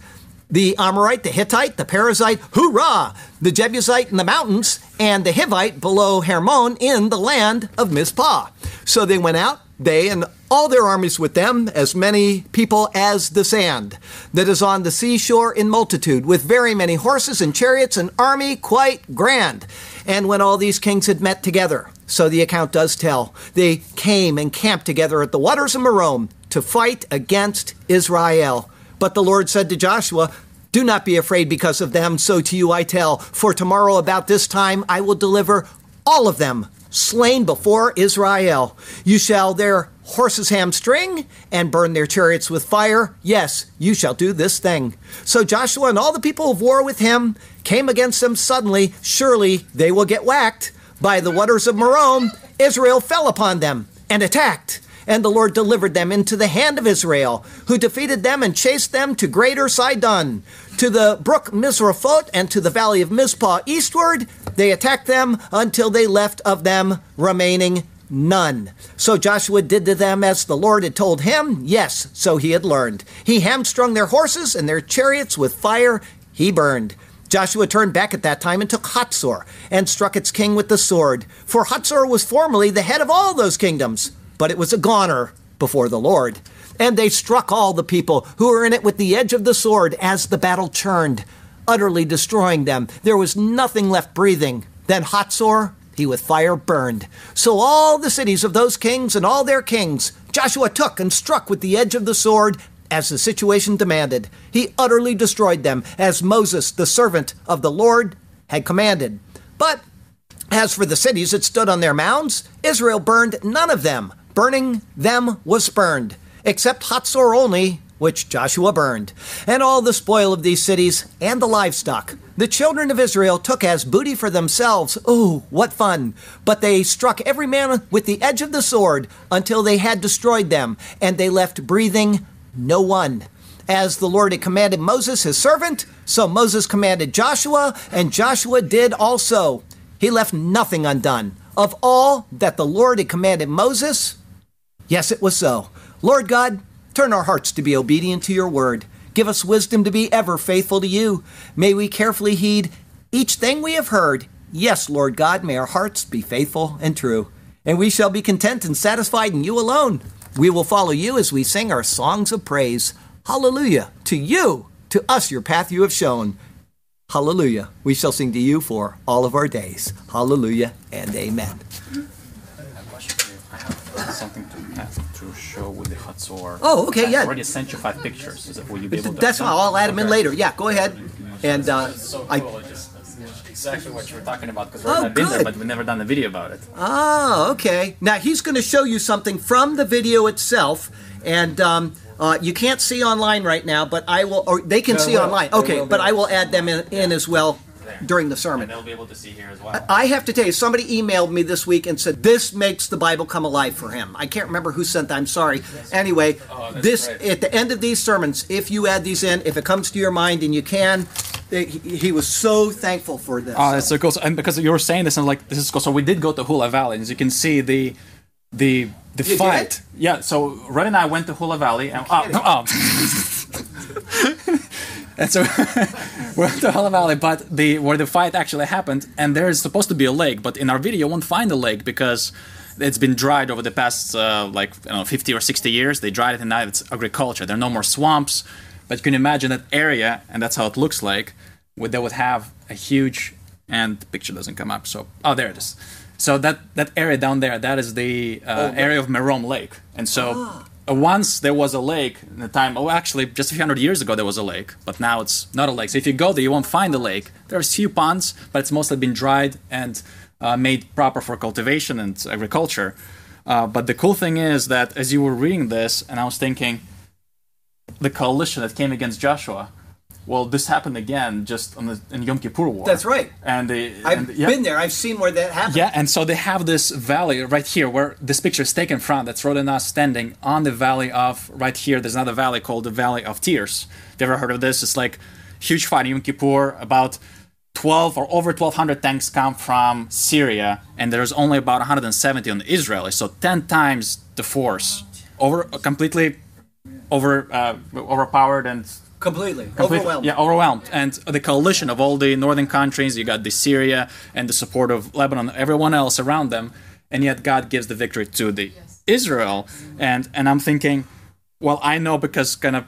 the Amorite, the Hittite, the Perizzite, hoorah, the Jebusite in the mountains, and the Hivite below Hermon in the land of Mizpah. So they went out, they and all their armies with them, as many people as the sand that is on the seashore in multitude, with very many horses and chariots, an army quite grand. And when all these kings had met together, so the account does tell, they came and camped together at the waters of Merom to fight against Israel. But the Lord said to Joshua, Do not be afraid because of them, so to you I tell, for tomorrow about this time I will deliver all of them slain before Israel. You shall their horses hamstring and burn their chariots with fire. Yes, you shall do this thing. So Joshua and all the people of war with him came against them suddenly. Surely they will get whacked. By the waters of Merom, Israel fell upon them and attacked. And the Lord delivered them into the hand of Israel, who defeated them and chased them to greater Sidon, to the brook Misraphot, and to the valley of Mizpah eastward. They attacked them until they left of them remaining none. So Joshua did to them as the Lord had told him. Yes, so he had learned. He hamstrung their horses and their chariots with fire. He burned. Joshua turned back at that time and took Hatzor and struck its king with the sword. For Hatzor was formerly the head of all those kingdoms but it was a goner before the Lord. And they struck all the people who were in it with the edge of the sword as the battle churned, utterly destroying them. There was nothing left breathing. Then Hatzor, he with fire burned. So all the cities of those kings and all their kings Joshua took and struck with the edge of the sword as the situation demanded. He utterly destroyed them, as Moses, the servant of the Lord, had commanded. But as for the cities that stood on their mounds, Israel burned none of them burning them was spurned, except Hatzor only, which Joshua burned, and all the spoil of these cities and the livestock. The children of Israel took as booty for themselves. Oh, what fun! But they struck every man with the edge of the sword until they had destroyed them, and they left breathing no one. As the Lord had commanded Moses, his servant, so Moses commanded Joshua, and Joshua did also. He left nothing undone. Of all that the Lord had commanded Moses, Yes, it was so. Lord God, turn our hearts to be obedient to your word. Give us wisdom to be ever faithful to you. May we carefully heed each thing we have heard. Yes, Lord God, may our hearts be faithful and true. And we shall be content and satisfied in you alone. We will follow you as we sing our songs of praise. Hallelujah. To you, to us, your path you have shown. Hallelujah. We shall sing to you for all of our days. Hallelujah and amen. something to to show with the Hatzor. Oh, okay, I yeah. already sent you five pictures. Is it, will you be able to? That's fine. I'll add them in later. Yeah, go ahead. And uh, so I, cool. It's just it's exactly what you were talking about because Oh, I've been there, but we've never done a video about it. oh, okay. Now he's going to show you something from the video itself, and um, uh, you can't see online right now, but I will, or they can They see will. online. Okay, but. I will add them in, in as well during the And sermon. they'll be able to see here as well. I have to tell you, somebody emailed me this week and said this makes the Bible come alive for him. I can't remember who sent that. I'm sorry. Anyway, Oh, this great. at the end of these sermons, if you add these in, if it comes to your mind and you can, he, he was so thankful for this. Oh, that's so cool. So, and because you were saying this, and like this is cool. So we did go to Hula Valley, and as you can see, the the the You fight. did? Yeah. So Red and I went to Hula Valley, and oh, no, oh. And so we went to Hula Valley, but the where the fight actually happened, and there's supposed to be a lake, but in our video, you won't find a lake because it's been dried over the past uh, like I don't know 50 or 60 years. They dried it, and now it's agriculture. There are no more swamps, but you can imagine that area, and that's how it looks like. Would they would have a huge and the picture doesn't come up. So oh, there it is. So that that area down there, that is the uh, area of Merom Lake, and so. uh, Once there was a lake in the time. Oh, actually, just a few hundred years ago there was a lake, but now it's not a lake. So if you go there, you won't find a lake. There's a few ponds, but it's mostly been dried and uh, made proper for cultivation and agriculture. Uh, but the cool thing is that as you were reading this, and I was thinking, the coalition that came against Joshua. Well, this happened again just on the in Yom Kippur War. That's right. And they, I've and, yeah. been there. I've seen where that happened. Yeah, and so they have this valley right here where this picture is taken from. That's Rodina standing on the valley of right here. There's another valley called the Valley of Tears. You ever heard of this? It's like huge fight in Yom Kippur. About 12 or over 1,200 tanks come from Syria, and there's only about 170 on the Israeli. So 10 times the force, over completely over uh, overpowered and Completely. Complete- Overwhelmed. Yeah, overwhelmed. And the coalition of all the northern countries, you got the Syria and the support of Lebanon, everyone else around them, and yet God gives the victory to the Israel. And and I'm thinking, well, I know because kind of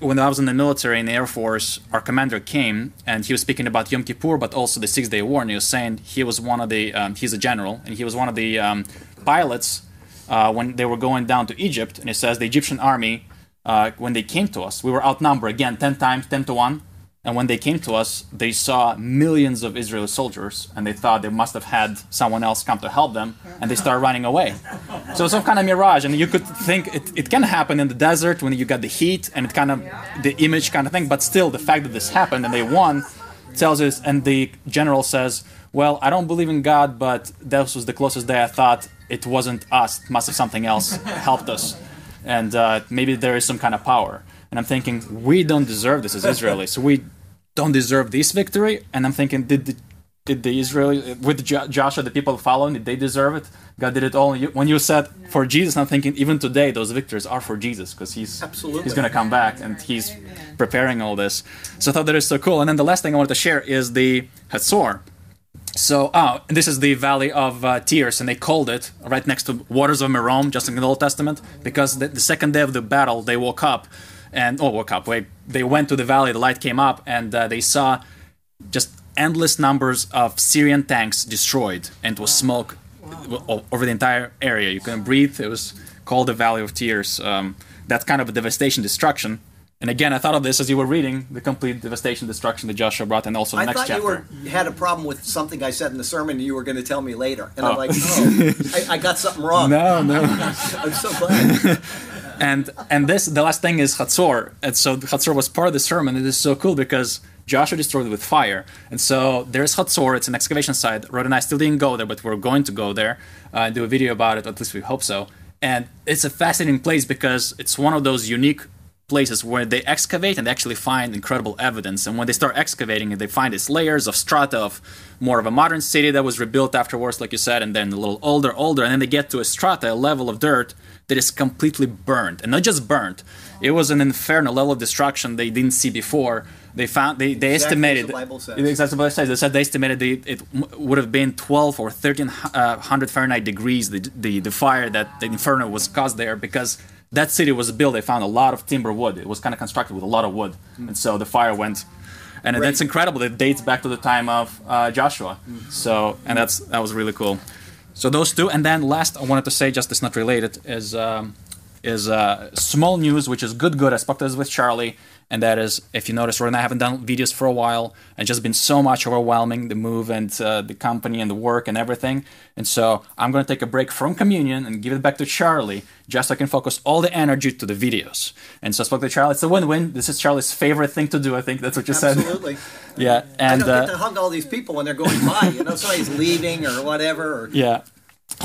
when I was in the military in the Air Force, our commander came and he was speaking about Yom Kippur, but also the Six Day War, and he was saying he was one of the um, he's a general and he was one of the um, pilots uh, when they were going down to Egypt, and he says the Egyptian army uh, when they came to us, we were outnumbered again 10 times, 10 to 1. And when they came to us, they saw millions of Israeli soldiers and they thought they must have had someone else come to help them and they started running away. So it's some kind of mirage. And you could think it, it can happen in the desert when you got the heat and it kind of, the image kind of thing. But still, the fact that this happened and they won tells us, and the general says, Well, I don't believe in God, but that was the closest day I thought it wasn't us, it must have something else helped us and uh, maybe there is some kind of power. And I'm thinking we don't deserve this as Israelis, so we don't deserve this victory. And I'm thinking, did the, did the Israeli with jo- Joshua, the people following, did they deserve it? God did it all. When you said for Jesus, I'm thinking even today those victories are for Jesus because he's Absolutely. he's going to come back and he's preparing all this. So I thought that is so cool. And then the last thing I wanted to share is the Hatzor. So, oh, this is the Valley of uh, Tears, and they called it right next to Waters of Merom, just in the Old Testament, because the, the second day of the battle, they woke up, and oh, woke up. Wait, they went to the valley. The light came up, and uh, they saw just endless numbers of Syrian tanks destroyed, and it was smoke o- over the entire area. You couldn't breathe. It was called the Valley of Tears. Um, that kind of a devastation, destruction. And again, I thought of this as you were reading the complete devastation, destruction that Joshua brought, and also the I next thought chapter. you were you had a problem with something I said in the sermon you were going to tell me later, and I'm Oh. like, oh, I, I got something wrong. No, no. I'm so glad. and and this the last thing is Hatzor. And so Hatzor was part of the sermon. It is so cool because Joshua destroyed it with fire. And so there's Hatzor. It's an excavation site. Rod and I still didn't go there, but we're going to go there uh, and do a video about it. At least we hope so. And it's a fascinating place because it's one of those unique places where they excavate and they actually find incredible evidence. And when they start excavating it, they find these layers of strata of more of a modern city that was rebuilt afterwards, like you said, and then a little older, older, and then they get to a strata, a level of dirt that is completely burned, and not just burned. It was an inferno level of destruction they didn't see before. They found they, they Exactly estimated the Bible says. exactly what it says. They said they estimated the, it would have been 12 or 1300 uh, Fahrenheit degrees the, the the fire that the inferno was caused there because that city was built. They found a lot of timber wood. It was kind of constructed with a lot of wood, and so the fire went. And that's incredible. It dates back to the time of uh, Joshua. So, and that's that was really cool. So those two, and then last I wanted to say, just it's not related, is um, is uh, small news, which is good. Good. I spoke to this with Charlie, and that is, if you notice, Roy and I haven't done videos for a while, and just been so much overwhelming the move and uh, the company and the work and everything. And so I'm going to take a break from communion and give it back to Charlie, just so I can focus all the energy to the videos. And so I spoke to Charlie. It's a win-win. This is Charlie's favorite thing to do. I think that's what you said. Absolutely. Yeah, and I don't uh, get to hug all these people when they're going by. You know, somebody's leaving or whatever. Or, Yeah.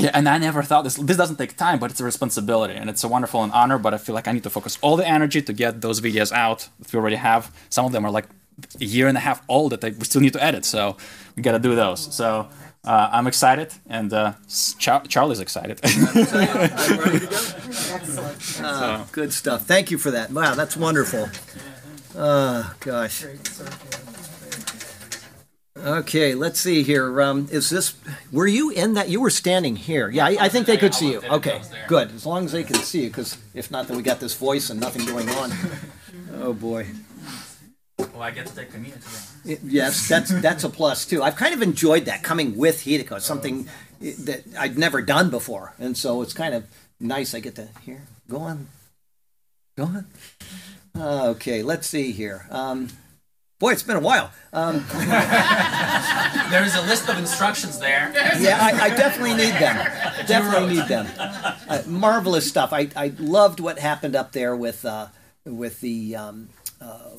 Yeah, and I never thought this. This doesn't take time, but it's a responsibility, and it's a wonderful and honor. But I feel like I need to focus all the energy to get those videos out that we already have. Some of them are like a year and a half old that we still need to edit, so we got to do those. So uh, I'm excited, and uh, Char- Charlie's excited. Ah, good stuff. Thank you for that. Wow, that's wonderful. Oh, gosh. Okay, let's see here. Um, is this? Were you in that? You were standing here. Yeah, I, I think they could see you. Okay, good. As long as they can see you, because if not, then we got this voice and nothing going on. Oh boy. well, I get to take community. It- Yes, that's that's a plus too. I've kind of enjoyed that coming with Hideko, something that I'd never done before, and so it's kind of nice. I get to hear. Go on, go on. Okay, let's see here. Um, Boy, it's been a while. Um, There is a list of instructions there. yeah, I, I definitely need them. Definitely need them. Uh, marvelous stuff. I, I loved what happened up there with uh, with the um, uh,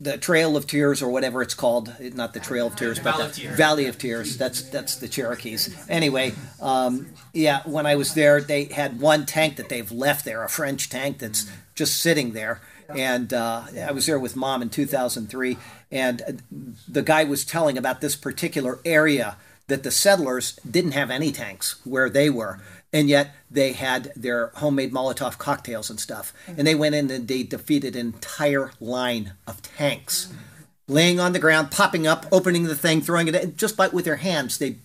the Trail of Tears or whatever it's called. Not the Trail of Tears, but Valley the of Tears. Valley of Tears. That's that's the Cherokees. Anyway, um, yeah, when I was there, they had one tank that they've left there, a French tank that's just sitting there. And uh, I was there with mom in 2003, and the guy was telling about this particular area that the settlers didn't have any tanks where they were, and yet they had their homemade Molotov cocktails and stuff. And they went in and they defeated an entire line of tanks, laying on the ground, popping up, opening the thing, throwing it just by with their hands. They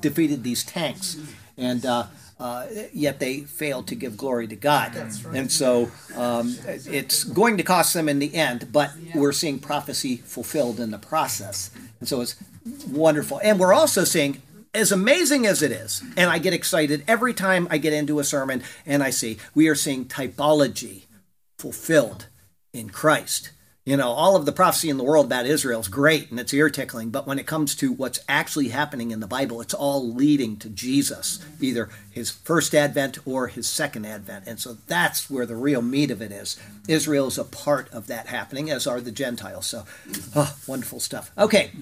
defeated these tanks, and uh, uh, yet they failed to give glory to God. And so um, it's going to cost them in the end, but we're seeing prophecy fulfilled in the process. And so it's wonderful. And we're also seeing, as amazing as it is, and I get excited every time I get into a sermon and I see, we are seeing typology fulfilled in Christ. You know, all of the prophecy in the world about Israel is great and it's ear tickling, but when it comes to what's actually happening in the Bible, it's all leading to Jesus, either his first advent or his second advent. And so that's where the real meat of it is. Israel is a part of that happening, as are the Gentiles. So, oh, wonderful stuff. Okay,